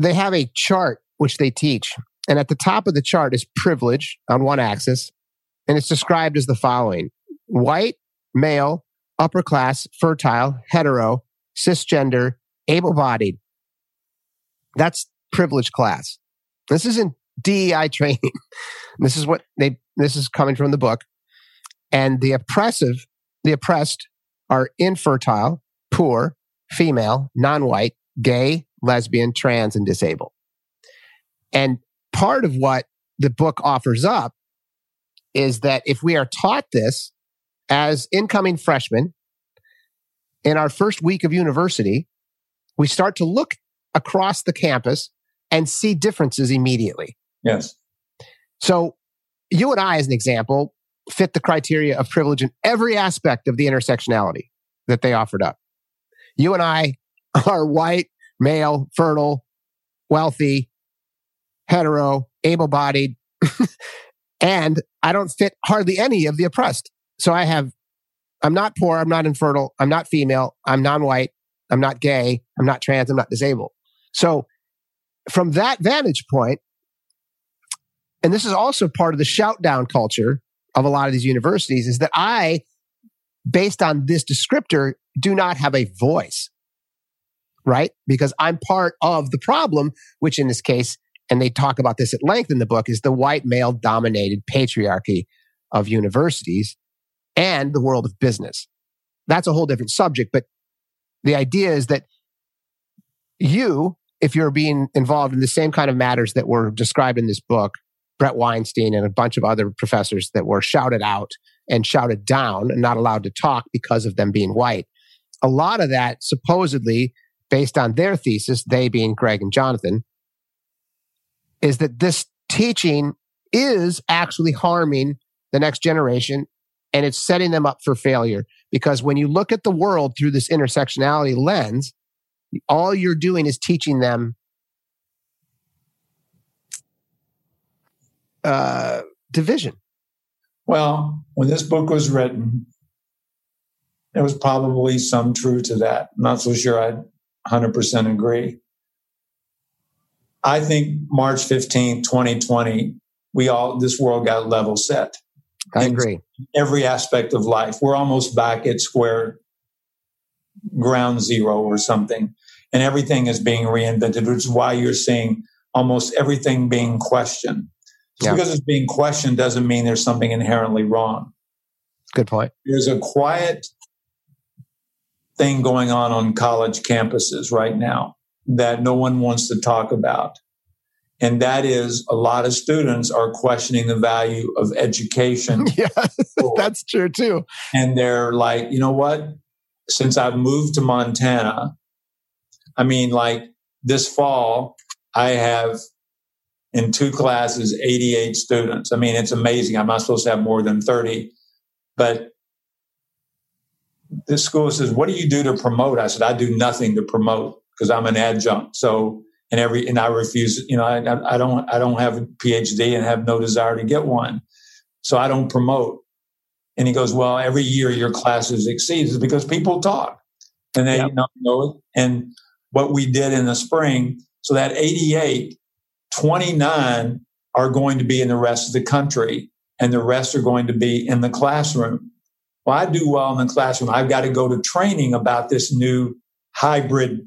they have a chart which they teach. And at the top of the chart is privilege on one axis. And it's described as the following white, male, upper class, fertile, hetero, cisgender, able bodied. That's privileged class. This isn't DEI training. this is what they, this is coming from the book. And the oppressive, the oppressed are infertile, poor, female, non white, gay, lesbian, trans, and disabled. And part of what the book offers up is that if we are taught this as incoming freshmen in our first week of university, we start to look across the campus and see differences immediately. Yes. So, you and I, as an example, fit the criteria of privilege in every aspect of the intersectionality that they offered up. You and I are white, male, fertile, wealthy, hetero, able bodied, and I don't fit hardly any of the oppressed. So I have, I'm not poor, I'm not infertile, I'm not female, I'm non white, I'm not gay, I'm not trans, I'm not disabled. So from that vantage point, and this is also part of the shout down culture of a lot of these universities is that I, based on this descriptor, do not have a voice, right? Because I'm part of the problem, which in this case, and they talk about this at length in the book, is the white male dominated patriarchy of universities and the world of business. That's a whole different subject, but the idea is that you, if you're being involved in the same kind of matters that were described in this book, Bret Weinstein and a bunch of other professors that were shouted out and shouted down and not allowed to talk because of them being white. A lot of that supposedly based on their thesis, they being Greg and Jonathan, is that this teaching is actually harming the next generation and it's setting them up for failure. Because when you look at the world through this intersectionality lens, all you're doing is teaching them uh, division. Well, when this book was written, there was probably some truth to that. I'm not so sure I 100% agree. I think March 15, 2020, we all, this world got level set. I agree. Every aspect of life. We're almost back at square ground zero or something. And everything is being reinvented, which is why you're seeing almost everything being questioned. Just yeah. because it's being questioned doesn't mean there's something inherently wrong. Good point. There's a quiet thing going on on college campuses right now that no one wants to talk about. And that is a lot of students are questioning the value of education. yeah, that's true too. And they're like, you know what? Since I've moved to Montana, I mean, like this fall, I have in two classes 88 students. I mean, it's amazing. I'm not supposed to have more than 30, but this school says, "What do you do to promote?" I said, "I do nothing to promote because I'm an adjunct." So and every and I refuse. You know, I, I don't I don't have a PhD and have no desire to get one, so I don't promote. And he goes, "Well, every year your classes exceeds because people talk and they yep. know it." And what we did in the spring, so that 88, 29 are going to be in the rest of the country, and the rest are going to be in the classroom. Well, I do well in the classroom. I've got to go to training about this new hybrid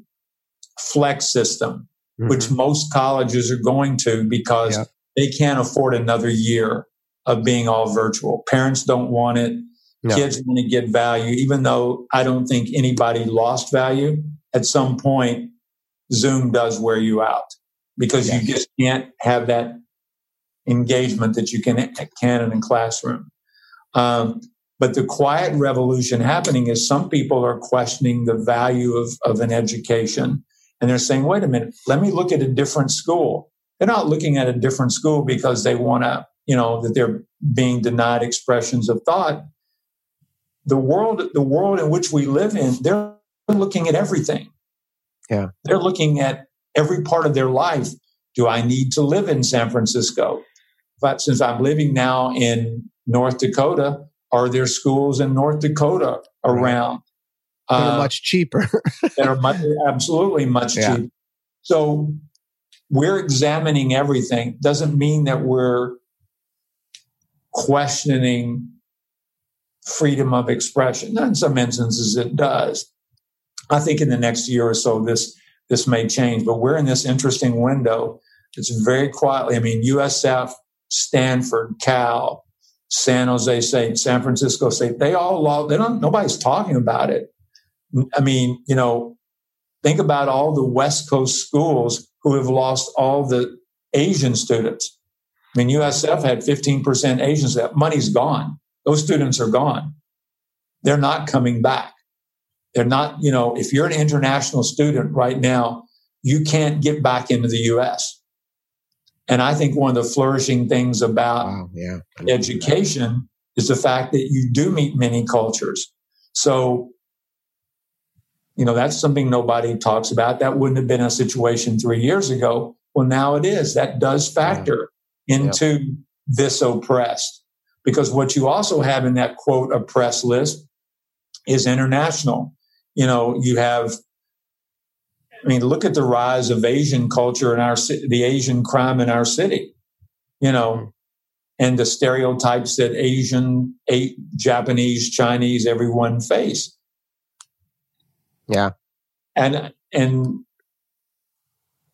flex system, mm-hmm. which most colleges are going to because yeah. they can't afford another year of being all virtual. Parents don't want it. No. Kids want to get value, even though I don't think anybody lost value. At some point, Zoom does wear you out because yes. you just can't have that engagement that you can can in a classroom. Um, but the quiet revolution happening is some people are questioning the value of, of an education. And they're saying, wait a minute, let me look at a different school. They're not looking at a different school because they want to, you know, that they're being denied expressions of thought. The world, the world in which we live in, they're looking at everything. Yeah. They're looking at every part of their life. Do I need to live in San Francisco? But since I'm living now in North Dakota, are there schools in North Dakota around? That are uh, much cheaper. that are much, absolutely much yeah. cheaper. So we're examining everything. Doesn't mean that we're questioning freedom of expression. In some instances, it does. I think in the next year or so, this this may change. But we're in this interesting window. It's very quietly. I mean, USF, Stanford, Cal, San Jose State, San Francisco State, they all lost. They don't, nobody's talking about it. I mean, you know, think about all the West Coast schools who have lost all the Asian students. I mean, USF had 15% Asians. That money's gone. Those students are gone. They're not coming back. They're not, you know, if you're an international student right now, you can't get back into the US. And I think one of the flourishing things about wow, yeah, education is the fact that you do meet many cultures. So, you know, that's something nobody talks about. That wouldn't have been a situation three years ago. Well, now it is. That does factor yeah. into yeah. this oppressed. Because what you also have in that quote oppressed list is international. You know, you have I mean, look at the rise of Asian culture in our city, the Asian crime in our city, you know, and the stereotypes that Asian, Japanese, Chinese, everyone face. Yeah. And and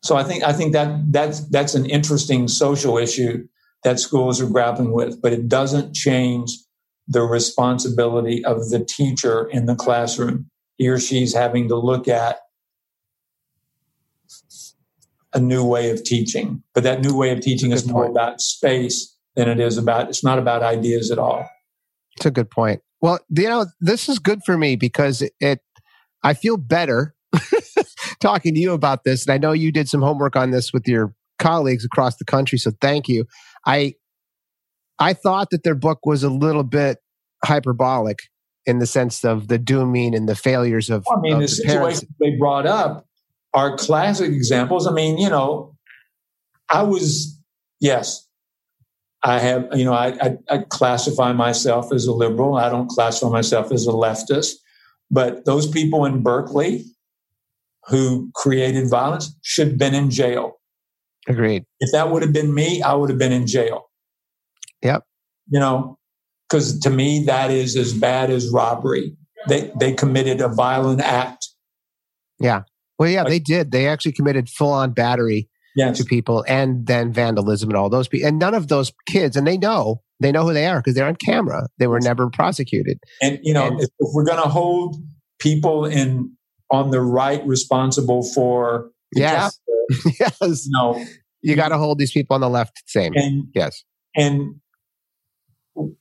so I think I think that that's that's an interesting social issue that schools are grappling with, but it doesn't change the responsibility of the teacher in the classroom. He or she's having to look at a new way of teaching. But that new way of teaching is more point. about space than it is about, it's not about ideas at all. It's a good point. Well, you know, this is good for me because it, it I feel better talking to you about this. And I know you did some homework on this with your colleagues across the country. So thank you. I, I thought that their book was a little bit hyperbolic in the sense of the dooming and the failures of. Well, I mean, of the, the situation they brought up are classic examples. I mean, you know, I was, yes, I have, you know, I, I, I, classify myself as a liberal. I don't classify myself as a leftist. But those people in Berkeley who created violence should have been in jail. Agreed. If that would have been me, I would have been in jail. Yep. You know, because to me, that is as bad as robbery. They, they committed a violent act. Yeah. Well, yeah, they did. They actually committed full on battery yes. to people and then vandalism and all those people. And none of those kids, and they know, they know who they are because they're on camera. They were never prosecuted. And, you know, and, if, if, we're going to hold people in on the right responsible for yes, yes, you know, you got to hold these people on the left same. And, yes. And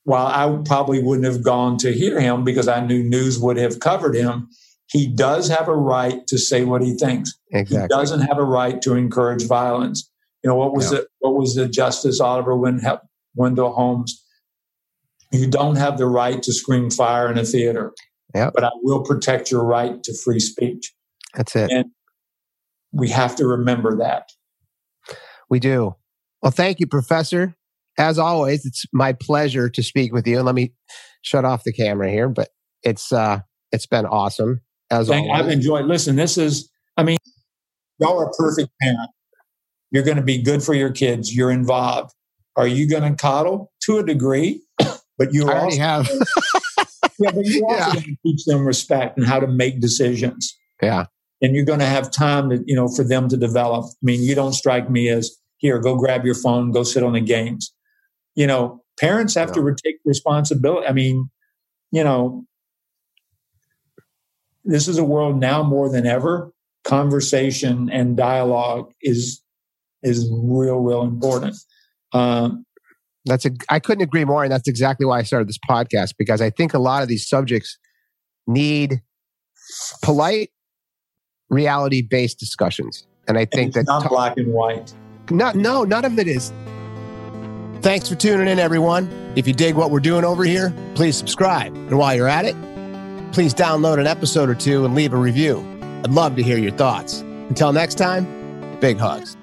while I probably wouldn't have gone to hear him because I knew news would have covered him, he does have a right to say what he thinks. Exactly. He doesn't have a right to encourage violence. You know what was yeah. it? What was the Justice Oliver Wendell Holmes? You don't have the right to scream fire in a theater. Yeah. But I will protect your right to free speech. That's it. And we have to remember that. We do. Well, thank you, Professor. As always, it's my pleasure to speak with you. And let me shut off the camera here, but it's uh it's been awesome as always. I've enjoyed. Listen, this is. I mean, y'all are a perfect parent. You're going to be good for your kids. You're involved. Are you going to coddle to a degree? But you already have. yeah, but you also yeah. to teach them respect and how to make decisions. Yeah. And you're going to have time to, you know, for them to develop. I mean, you don't strike me as here, go grab your phone, go sit on the games. You know, parents have to take responsibility. I mean, you know, this is a world now more than ever. Conversation and dialogue is is real, real important. Um, that's a. I couldn't agree more, and that's exactly why I started this podcast because I think a lot of these subjects need polite, reality based discussions, and I think that not black and white. Not no, none of it is. Thanks for tuning in, everyone. If you dig what we're doing over here, please subscribe, and while you're at it please download an episode or two and leave a review. I'd love to hear your thoughts. Until next time, big hugs.